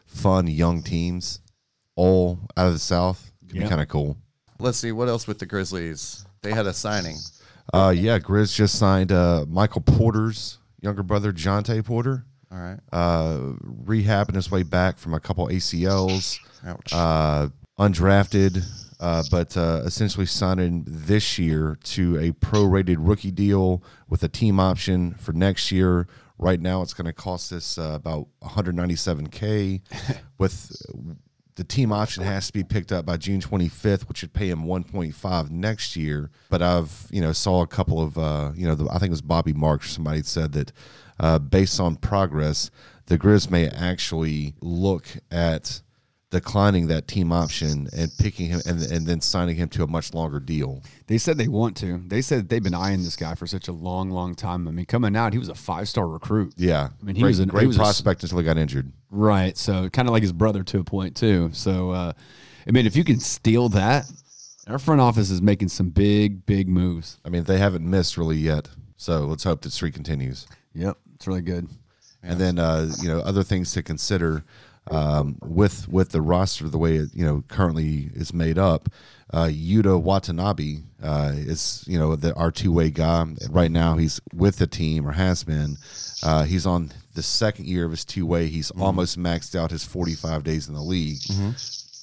fun young teams, all out of the South. Could Yeah. be kind of cool. Let's see what else with the Grizzlies. They had a signing. Uh, yeah, Grizz just signed uh, Michael Porter's younger brother, Jontay Porter. All right. Uh, rehabbing his way back from a couple ACLs. Ouch. uh, undrafted, uh, but uh, essentially signing this year to a prorated rookie deal with a team option for next year. Right now, it's going to cost us uh, about 197k. (laughs) with the team option has to be picked up by June 25th, which would pay him 1.5 next year. But I've you know saw a couple of uh, you know the, I think it was Bobby Marks or somebody said that uh, based on progress, the Grizz may actually look at declining that team option and picking him and, and then signing him to a much longer deal. they said they want to. They said they've been eyeing this guy for such a long, long time. I mean, coming out, he was a five star recruit. Yeah, I mean, he great, was an- great was a prospect until he got injured. Right. So kind of like his brother to a point too. So uh, I mean, if you can steal that, our front office is making some big, big moves. I mean, they haven't missed really yet, so let's hope the streak continues. Yep, it's really good. And then uh, you know other things to consider um, with with the roster the way it you know currently is made up. Uh, Yuta Watanabe uh, is you know the our two way guy right now. He's with the team or has been. Uh, he's on the second year of his two way. He's almost maxed out his forty five days in the league.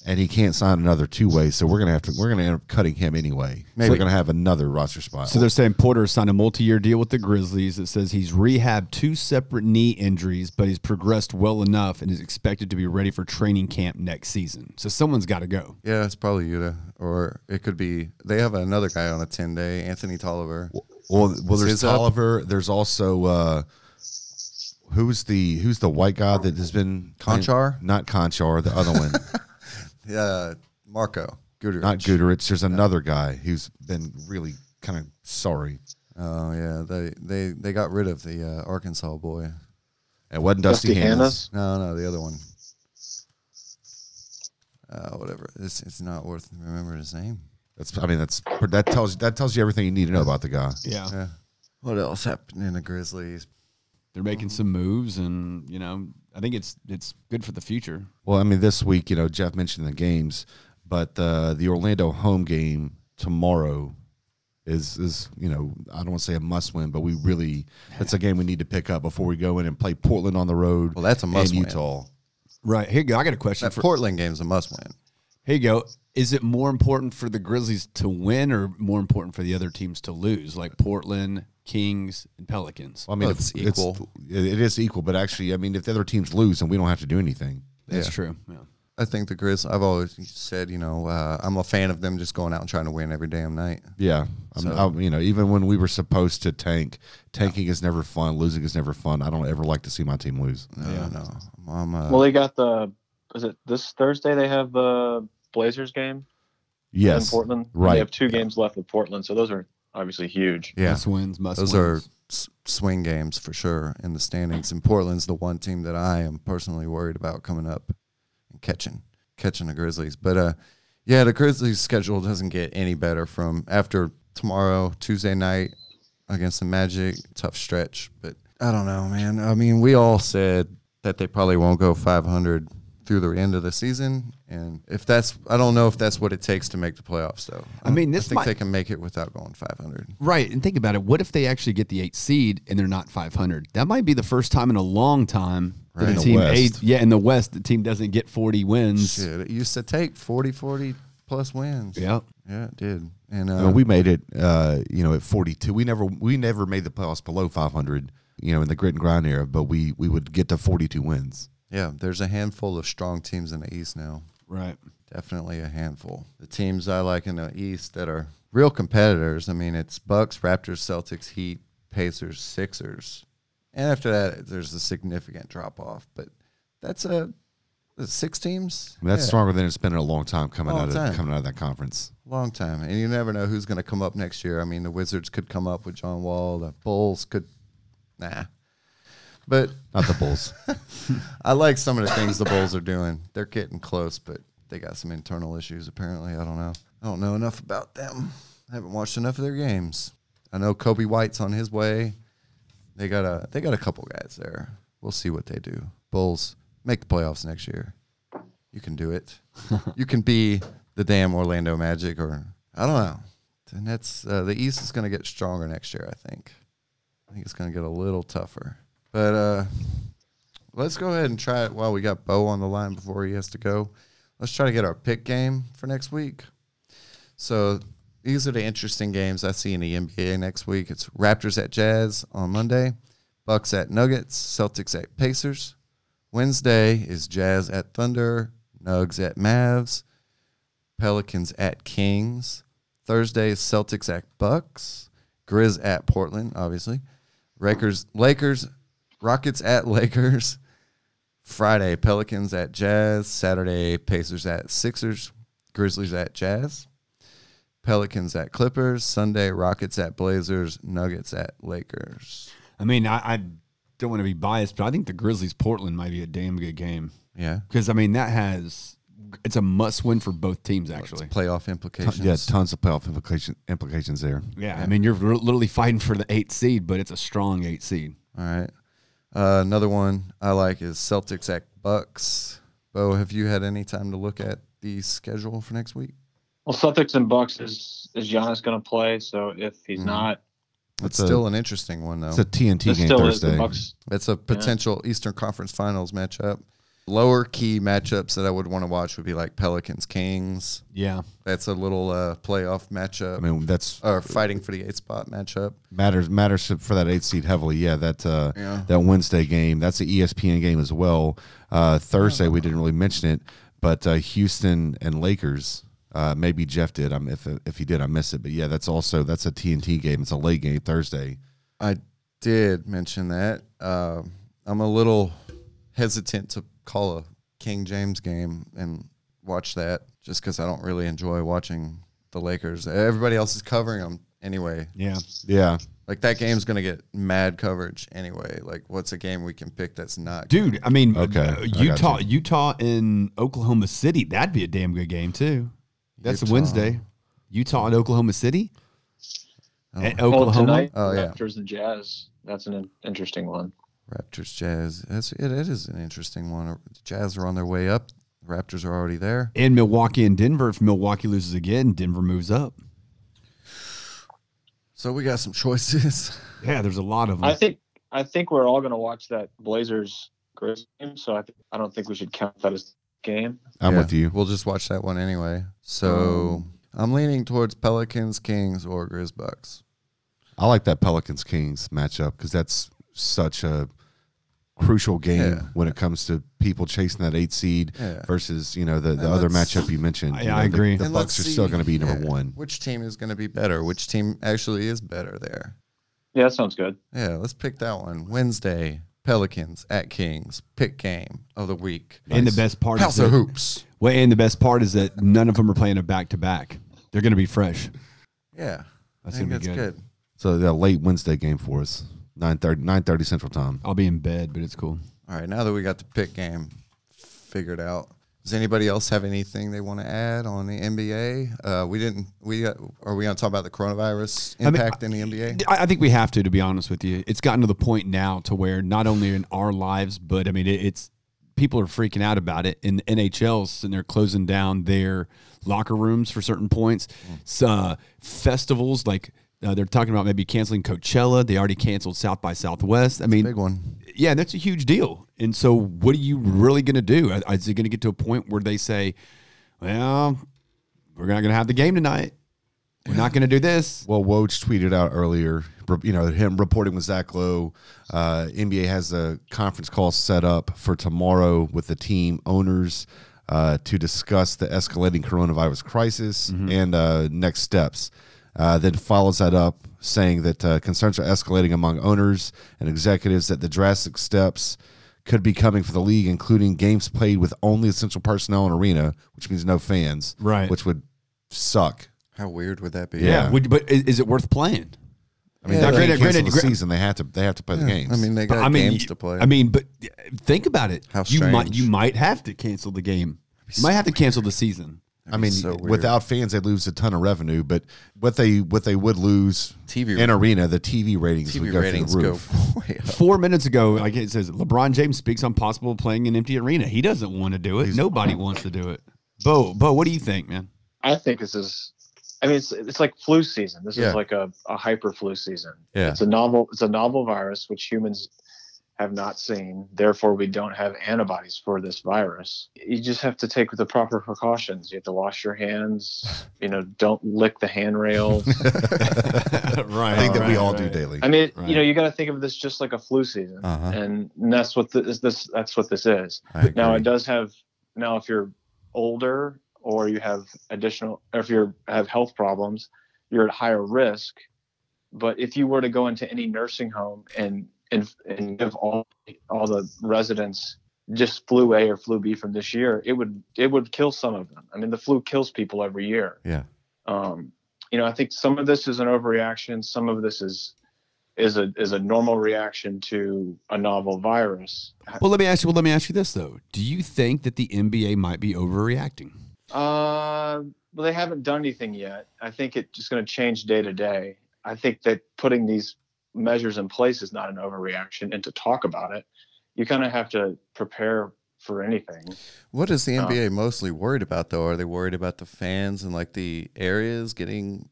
And he can't sign another two way, so we're gonna have to. We're gonna end up cutting him anyway. So Maybe. we're gonna have another roster spot. So they're saying Porter signed a multi-year deal with the Grizzlies. It says he's rehabbed two separate knee injuries, but he's progressed well enough and is expected to be ready for training camp next season. So someone's got to go. yeah, it's probably Yuta, or it could be. They have another guy on a ten day, Anthony Tolliver. Well, well, there's Is up. Tolliver. There's also uh, who's the who's the white guy that has been Konchar? Not Konchar, the other one, (laughs) Yeah, Marko Guduric. not Guterich. There's another guy who's been really kind of sorry. Oh yeah, they they they got rid of the uh, Arkansas boy. It wasn't Dusty, Dusty Hannahs. Hannes? No, no, the other one. Uh, whatever. It's it's not worth remembering his name. That's I mean that's that tells that tells you everything you need to know about the guy. Yeah. Yeah. What else happened in the Grizzlies? They're making some moves, and you know, I think it's it's good for the future. Well, I mean, this week, you know, Jeff mentioned the games, but uh, the Orlando home game tomorrow is is you know I don't want to say a must win, but we really that's a game we need to pick up before we go in and play Portland on the road. Well, that's a and must-win. Utah. Right here, you go. I got a question That for. Portland game's a must win. Here you go. Is it more important for the Grizzlies to win, or more important for the other teams to lose, like Portland, Kings, and Pelicans? Well, I mean, Well, it's equal. it it is equal, but actually, I mean, if the other teams lose, then we don't have to do anything. That's yeah. true. Yeah. I think the Grizz. I've always said, you know, uh, I'm a fan of them just going out and trying to win every damn night. Yeah, I'm, So- I'm- you know, even when we were supposed to tank, tanking is never fun. Losing is never fun. I don't ever like to see my team lose. No, no. I'm, uh, Well, they got the. Is it this Thursday? They have the Blazers game Yes, in Portland. Right. They have two games left with Portland, so those are obviously huge. yeah. Must wins, must Those wins. are s- swing games for sure in the standings. And Portland's the one team that I am personally worried about coming up and catching catching the Grizzlies. But uh, yeah, the Grizzlies' schedule doesn't get any better from after tomorrow, Tuesday night against the Magic. Tough stretch, but I don't know, man. I mean, we all said that they probably won't go 500 through the end of the season, and if that's, I don't know if that's what it takes to make the playoffs, though. I mean, this I think might- they can make it without going 500. Right, and think about it. What if they actually get the eight seed and they're not 500? That might be the first time in a long time that Right. a In the team West. eight, yeah, in the West, the team doesn't get 40 wins. Shit, it used to take 40, 40 plus wins. Yeah, Yeah, it did. And uh, I mean, we made it, uh, you know, at 42. We never, we never made the playoffs below 500. You know, in the grit and grind era, but we we would get to 42 wins. Yeah, there's a handful of strong teams in the East now. right. Definitely a handful. The teams I like in the East that are real competitors. I mean, it's Bucks, Raptors, Celtics, Heat, Pacers, Sixers, and after that, there's a significant drop off. But that's a six teams. That's Yeah, stronger than it's been in a long time coming Long out of time. coming out of that conference. long time, and you never know who's going to come up next year. I mean, the Wizards could come up with John Wall. The Bulls could, nah. But Not the Bulls. (laughs) I like some of the things the Bulls are doing. They're getting close, but they got some internal issues apparently. I don't know. I don't know enough about them. I haven't watched enough of their games. I know Coby White's on his way. They got a they got a couple guys there. We'll see what they do. Bulls make the playoffs next year. You can do it. (laughs) you can be the damn Orlando Magic, or I don't know. The Nets, uh, the East is going to get stronger next year. I think. I think it's going to get a little tougher. But uh, let's go ahead and try it while we got Bo on the line before he has to go. Let's try to get our pick game for next week. So these are the interesting games I see in the NBA next week. It's Raptors at Jazz on Monday, Bucks at Nuggets, Celtics at Pacers. Wednesday is Jazz at Thunder, Nugs at Mavs, Pelicans at Kings. Thursday is Celtics at Bucks, Grizz at Portland, obviously. Lakers, Lakers, Rockets at Lakers. Friday, Pelicans at Jazz. Saturday, Pacers at Sixers. Grizzlies at Jazz. Pelicans at Clippers. Sunday, Rockets at Blazers. Nuggets at Lakers. I mean, I, I don't want to be biased, but I think the Grizzlies Portland might be a damn good game Yeah. because I mean that has it's a must win for both teams actually. Playoff implications. yeah, tons of playoff implication, implications there. Yeah, I mean you're literally fighting for the eight seed, but it's a strong eight seed. All right. Uh, another one I like is Celtics at Bucks. Bo, have you had any time to look at the schedule for next week? Well, Celtics and Bucks is is Giannis going to play? So if he's Mhm. not, It's That's a- still an interesting one, though. It's a TNT this game still is the Thursday. Bucks. It's a potential Eastern Conference Finals matchup. Lower key matchups that I would want to watch would be like Pelicans Kings. Yeah, That's a little uh, playoff matchup. I mean, that's or fighting for the eight spot matchup. matters matters for that eight seed heavily. Yeah, that uh, Yeah. that Wednesday game. That's the ESPN game as well. Uh, Thursday we didn't really mention it, but uh, Houston and Lakers. Uh, maybe Jeff did. I'm if if he did, I missed it. But yeah, that's also that's a TNT game. It's a late game Thursday. I did mention that. Uh, I'm a little hesitant to call a King James game and watch that just because I don't really enjoy watching the Lakers. Everybody else is covering them anyway. yeah. Yeah, Like that game's gonna get mad coverage anyway. Like, what's a game we can pick that's not? Dude, I mean, Okay, uh, Utah, you. Utah in Oklahoma City, that'd be a damn good game too. That's Utah. Wednesday. Utah and Oklahoma City. Oh. At Oklahoma. tonight, Oh, yeah. Raptors and Jazz. That's an interesting one. Raptors Jazz. That's it, it is an interesting one. The Jazz are on their way up. Raptors are already there. And Milwaukee and Denver. If Milwaukee loses again, Denver moves up. So we got some choices. (laughs) Yeah, there's a lot of them. I think I think we're all going to watch that Blazers Grizzlies game, so I th- I don't think we should count that as game. I'm Yeah, with you. We'll just watch that one anyway. So um, I'm leaning towards Pelicans, Kings, or Grizz Bucks. I like that Pelicans Kings matchup because that's such a crucial game Yeah. when it comes to people chasing that eight seed Yeah. versus you know the, the And other matchup you mentioned. I- You I know, the- agree. The, And Bucks are let's still going to be number yeah, one. Which team is going to be better? Which team actually is better there? Yeah, that sounds good. Yeah, let's pick that one. Wednesday, Pelicans at Kings. Pick game of the week. and the best part House is of that, Hoops. well, and the best part is that none of them are playing a back to back. They're going to be fresh. Yeah, That's I think gonna be that's good. good. So the late Wednesday game for us, 9.30, 9.30 Central Time. I'll be in bed, but it's cool. All right, now that we got the pick game figured out, does anybody else have anything they want to add on the NBA? Uh, we didn't. We got, are we going to talk about the coronavirus mean, impact in the NBA? I, I think we have to, to be honest with you. It's gotten to the point now to where not only in our lives, but I mean, it, it's people are freaking out about it. In NHL's and they're closing down their locker rooms for certain points. So, uh, festivals like uh, they're talking about maybe canceling Coachella. They already canceled South by Southwest. I mean, Big one. yeah, that's a huge deal. And so, what are you really going to do? Uh, Is it going to get to a point where they say, "Well, we're not going to have the game tonight. We're not going to do this." Well, Woj tweeted out earlier, you know, him reporting with Zach Lowe. Uh, NBA has a conference call set up for tomorrow with the team owners uh, to discuss the escalating coronavirus crisis and uh, next steps. Uh, then follows that up saying that uh, concerns are escalating among owners and executives that the drastic steps could be coming for the league, including games played with only essential personnel in arena, which means no fans, Right. Which would suck. How weird would that be? Yeah. Would, but is, is it worth playing? I mean, Yeah, they like- can't cancel granted- the season. They have to. They have to play the games. I mean, they But, got I mean, games you- to play. I mean, but think about it. How strange. you might you might have to cancel the game. You might have to cancel the season. I mean, so without fans, they lose a ton of revenue. But what they what they would lose TV in arena, the TV ratings would go ratings through the roof. (laughs) way. Four minutes ago, like it says, LeBron James speaks on possible playing an empty arena. He doesn't want to do it. Nobody wants to do it. Bo, Bo, what do you think, man? I think this is. I mean, it's it's like flu season. This Yeah. is like a, a hyper flu season. Yeah. It's a novel. It's a novel virus which humans have not seen. Therefore, we don't have antibodies for this virus. You just have to take the proper precautions. You have to wash your hands. (laughs) You know, don't lick the handrails. (laughs) right. I think that we right, all do daily. I mean, Right. you know, you got to think of this just like a flu season, Uh-huh. and, and that's what this, this that's what this is. I Now it does have now if you're older or you have additional or if you have health problems, you're at higher risk. But if you were to go into any nursing home and and, and give all all the residents just flu A or flu B from this year, it would it would kill some of them. I mean, the flu kills people every year. Yeah. Um, you know, I think some of this is an overreaction. Some of this is is a is a normal reaction to a novel virus. Well, let me ask you. Well, let me ask you this though. Do you think that the NBA might be overreacting? Uh, well, they haven't done anything yet. I think it's just going to change day to day. I think that putting these measures in place is not an overreaction, and to talk about it, you kind of have to prepare for anything. What is the Uh, NBA mostly worried about though? Are they worried about the fans and like the areas getting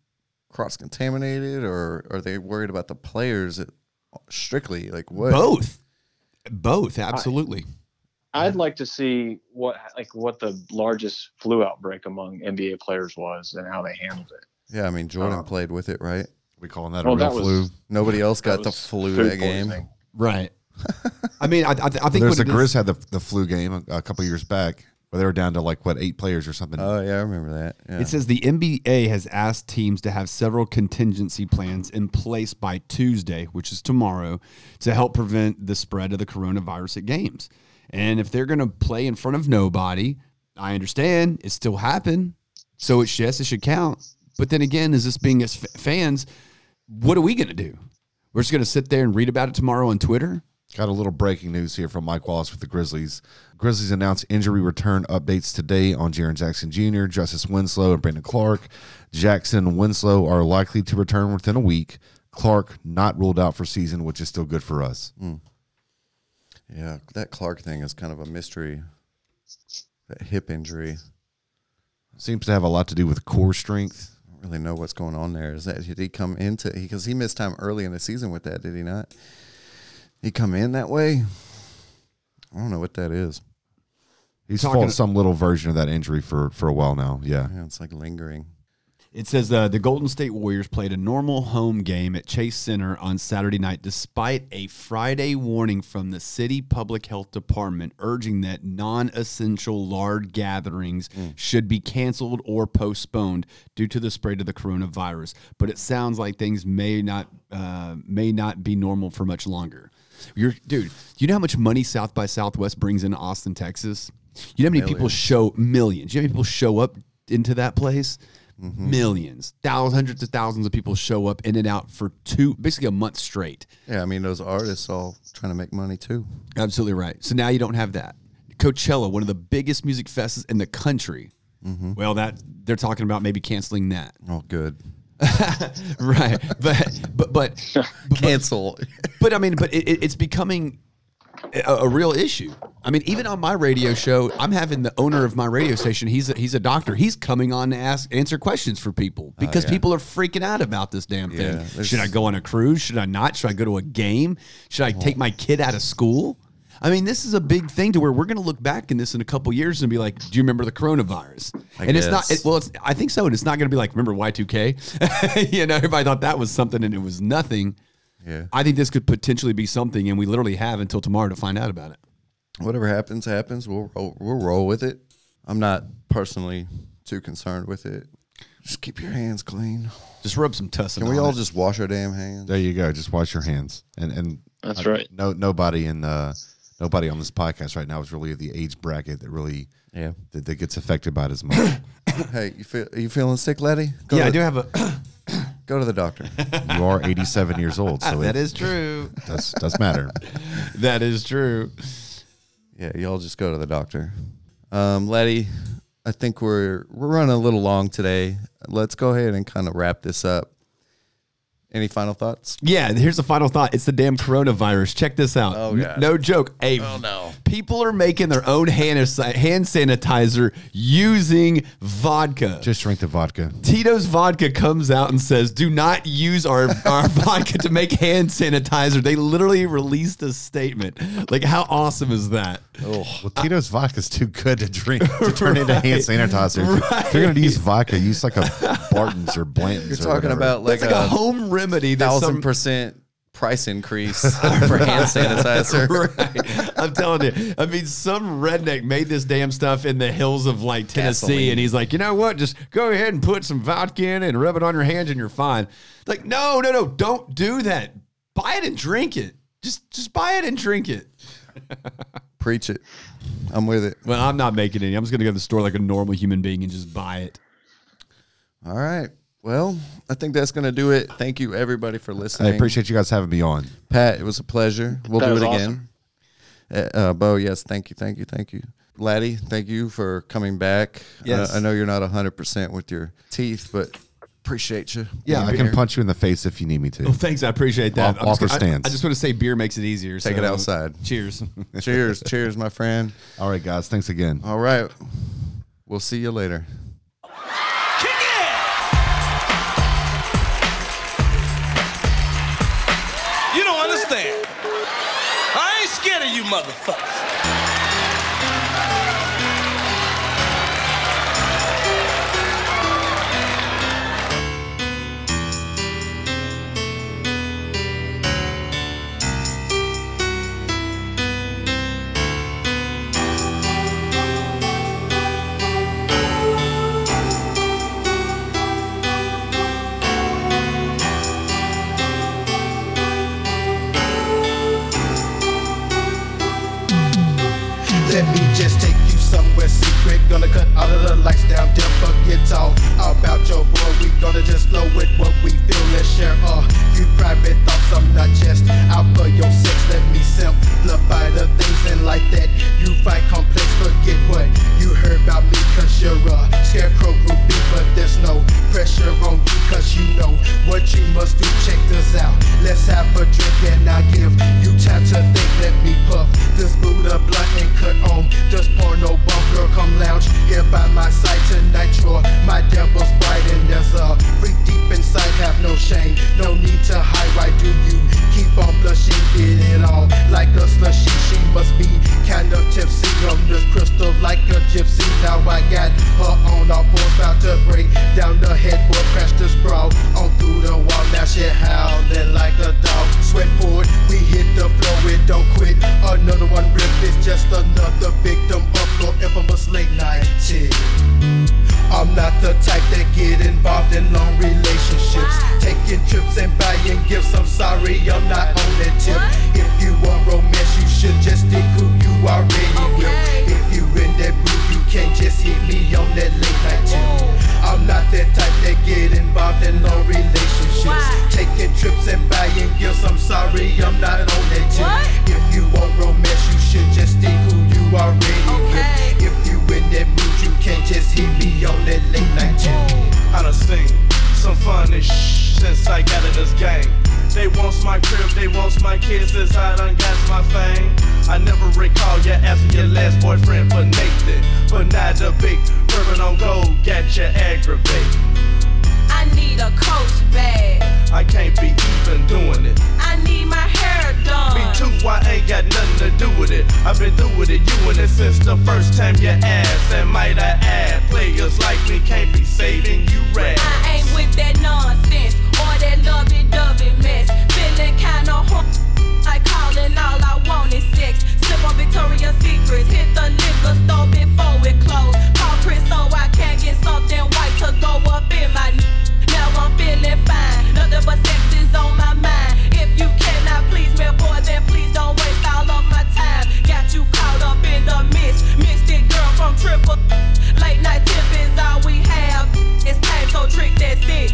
cross contaminated, or are they worried about the players that- strictly? Like what? Both. Both. Absolutely. I'd like to see what like what the largest flu outbreak among NBA players was and how they handled it. Yeah, I mean Jordan Uh, played with it, right? We calling that a oh, real that was- flu. Nobody else got the flu food that game. poisoning. right. (laughs) I mean, I, I, th- I think There's the Grizz had the, the flu game a, a couple years back where they were down to like what eight players or something. Oh yeah, I remember that. Yeah. It says the NBA has asked teams to have several contingency plans in place by Tuesday, which is tomorrow, to help prevent the spread of the coronavirus at games. And if they're going to play in front of nobody, I understand it still happened. So it's yes, it should count. But then again, is this being as f- fans? What are we going to do? We're just going to sit there and read about it tomorrow on Twitter. Got a little breaking news here from Mike Wallace with the Grizzlies. Grizzlies announced injury return updates today on Jaren Jackson Jr., Justice Winslow, and Brandon Clarke. Jackson and Winslow are likely to return within a week. Clarke not ruled out for season, which is still good for us. Hmm. Yeah, that Clarke thing is kind of a mystery. That hip injury. Seems to have a lot to do with core strength. I don't really know what's going on there. Is that did he come into because he missed time early in the season with that? Did he not? He come in that way. I don't know what that is. He's fought some little version of that injury for for a while now. Yeah. Yeah, it's like lingering. It says uh, the Golden State Warriors played a normal home game at Chase Center on Saturday night, despite a Friday warning from the city public health department urging that non-essential large gatherings should be canceled or postponed due to the spread of the coronavirus. But it sounds like things may not uh, may not be normal for much longer. You're, dude, do you know how much money South by Southwest brings into Austin, Texas? You know how many people show millions? You know how many people show up into that place? Mm-hmm. Millions, thousands, hundreds of thousands of people show up in and out for two, basically a month straight. Yeah, I mean those artists all trying to make money too. Absolutely right. So now you don't have that. Coachella, one of the biggest music fests in the country. Mm-hmm. Well, that they're talking about maybe canceling that. Oh, good. (laughs) right. But but but (laughs) Cancel. but I mean, but it- it's becoming a, a real issue. I mean, even on my radio show, I'm having the owner of my radio station. He's a, he's a doctor. He's coming on to ask answer questions for people oh, because yeah. people are freaking out about this damn thing. there's- Should I go on a cruise? Should I not? Should I go to a game? Should I take my kid out of school? I mean, this is a big thing to where we're going to look back in this in a couple years and be like, "Do you remember the coronavirus?" I and it's not. It, well, it's, I think so, and it's not going to be like, "Remember Y2K?" (laughs) you know, everybody thought that was something, and it was nothing. Yeah. I think this could potentially be something, and we literally have until tomorrow to find out about it. Whatever happens, happens. We'll roll, we'll roll with it. I'm not personally too concerned with it. Just keep your hands clean. Just rub some tussin. Can we on all it. just wash our damn hands? There you go. Just wash your hands. And and That's I- right. No nobody in uh nobody on this podcast right now is really the age bracket that really Yeah. that, that gets affected by it as much. (coughs) Hey, you feel are you feeling sick, Letty? Go Yeah, to, I do have a. Go to the doctor. you are 87 years old, so (laughs) that it is true. does does matter. (laughs) That is true. yeah, y'all just go to the doctor. Um, Letty, I think we're we're running a little long today. Let's go ahead and kind of wrap this up. Any final thoughts? Yeah, here's the final thought. It's the damn coronavirus. Check this out. Oh, N- God. No joke. Hey, Oh, no. People are making their own hand, hand sanitizer using vodka. Just drink the vodka. Tito's vodka comes out and says, "Do not use our, our (laughs) vodka to make hand sanitizer." They literally released a statement. Like, how awesome is that? Oh, well, Tito's vodka is too good to drink to turn into (laughs) hand sanitizer. If you're- If you're going to use vodka, use like a Barton's or Blanton's. You're or talking whatever. about like, like a a home remedy. thousand some- percent price increase (laughs) for hand sanitizer. (laughs) right. I'm telling you. I mean, some redneck made this damn stuff in the hills of like Tennessee, Gasoline. and he's like, you know what? Just go ahead and put some vodka in it and rub it on your hands, and you're fine. Like, no, no, no, don't do that. Buy it and drink it. Just, just buy it and drink it. (laughs) Preach it. I'm with it. Well, I'm not making any. I'm just gonna go to the store like a normal human being and just buy it. All right. Well, I think that's going to do it. Thank you, everybody, for listening. I appreciate you guys having me on. Pat, it was a pleasure. We'll That do it awesome. again. Uh, uh, Bo, yes, thank you, thank you, thank you. Laddie, thank you for coming back. Yes. Uh, I know you're not 100% with your teeth, but appreciate you. Yeah, I can here. punch you in the face if you need me to. Well, thanks. I appreciate that. Off- I'm just offer I- stands. I, just want to say beer makes it easier. Take so- it outside. Cheers. (laughs) cheers, cheers, my friend. All right, guys. Thanks again. All right. We'll see you later. You don't understand. I ain't scared of you motherfuckers. Let me just take you somewhere secret. Gonna cut all of the lights down, dim, forget all about your boy. We gonna just flow with what we feel Let's share uh, our few private thoughts. I'm not just out for your sex. Let me simplify the things in life that you fight. complex. Forget what you heard about me, cause you're a scarecrow groupie, but there's no pressure on you, cause you know what you must do. Check this out. Let's have a drink and I give you time to think. Let me puff this Buddha blunt and cut on just porno bump. Girl, come lounge here by my side tonight. You're my devil's bride and there's a Free deep inside, have no shame, no need to hide. Why do you keep on blushing? Did it all like a slushy. She must be kinda tipsy from the crystal like a gypsy. Now I got her on all fours, about to break down the headboard, crash the sprawl on through the wall. Now she howling like a dog. Sweat poured, we hit the floor, it don't quit. Another one ripped. it's just another victim of the infamous late night tip. I'm not the type that get involved in long relationships. Taking trips and buying gifts. I'm sorry, I'm not on that tip. If you want romance, you should just stick who you already will. If you in that mood, you can't just hit me on that late night tip. I'm not that type that get involved in long relationships. Taking trips and buying gifts. I'm sorry, I'm not on that tip. If you want romance, you should just stick who you already with. If you in that mood, you can't just hit me on that late night tip. I done seen some funny sh- since I got in this game. They wants my crib, they wants my kids since I done got my fame. I never recall you asking your last boyfriend for Nathan. But now the big bourbon on gold got you aggravated. I need a coach bag. I can't be even doing it. I need my hair done. Me too, I ain't got nothing to do with it. I've been through with it, you in it since the first time you asked. And might I add, players like me can't be saving you rap. I ain't with that nonsense or that lovey-dovey mess. Feeling kinda hum, like calling all I want is sex. Slip on Victoria's Secrets, hit the liquor store before it closed. Call Chris so I can get something white to go up in my. I'm feeling fine, nothing but sex is on my mind. If you cannot please me, boy, then please don't waste all of my time. Got you caught up in the it, girl from triple. Late night tip is all we have. It's time, so trick that's it.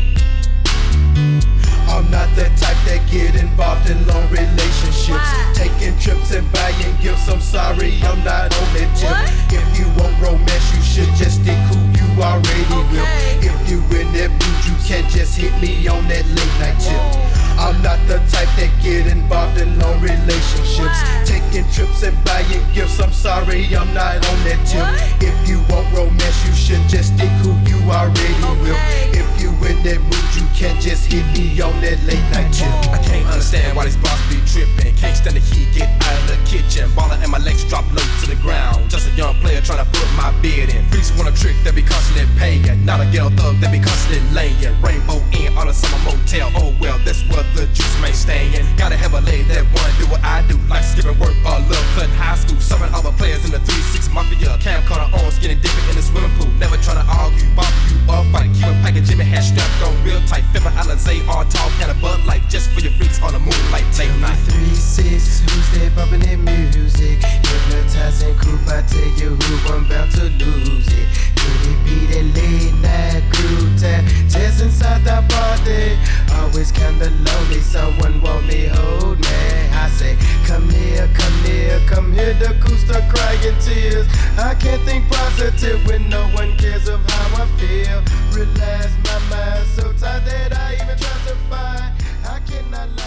I'm not the type that get involved in long relationships. Why? Taking trips and buying gifts. I'm sorry, I'm not on that tip. What? If you want romance, you should just stick who you already will. Okay. If you in that mood, you can't just hit me on that late night tip. Oh. I'm not the type that get involved in long relationships. Why? Taking trips and buying gifts. I'm sorry, I'm not on that tip. What? If you want romance, you should just stick who you already will. Okay. If you in that mood, you can't just hit me on that late night tip. I can't understand why these boss be tripping. Can't stand the heat, get out of the kitchen. Ballin' and my legs drop low to the ground. Just a young player trying to put my bid in. Freaks want a trick that be constantly paying. Not a ghetto thug that be constantly laying. Rainbow in on a summer motel. Oh well, that's where the juice may staying. Gotta have a lady that wanna do what I do. Like skipping work or love cut high school. Serving other players in the 3-6 mafia. Camcorder on, skinny dipping in the swimming pool. Never tryna argue, bother you or fight. Keep a package Jimmy hat strapped on real tight. Fibber Alizé all tall, Coke and a Bud Light just for your freaks on a moonlight late night. Three six, who's there bumping that music? Hypnotizing group, I tell you who I'm about to lose it. Could it be that late night crew tap Just inside the party, always kinda lonely. Someone want me hold me. I say, come here, come here, come here. The crew start crying tears. I can't think positive when no one cares of how I feel. Relax my mind, so tired that I even try to. I cannot lie.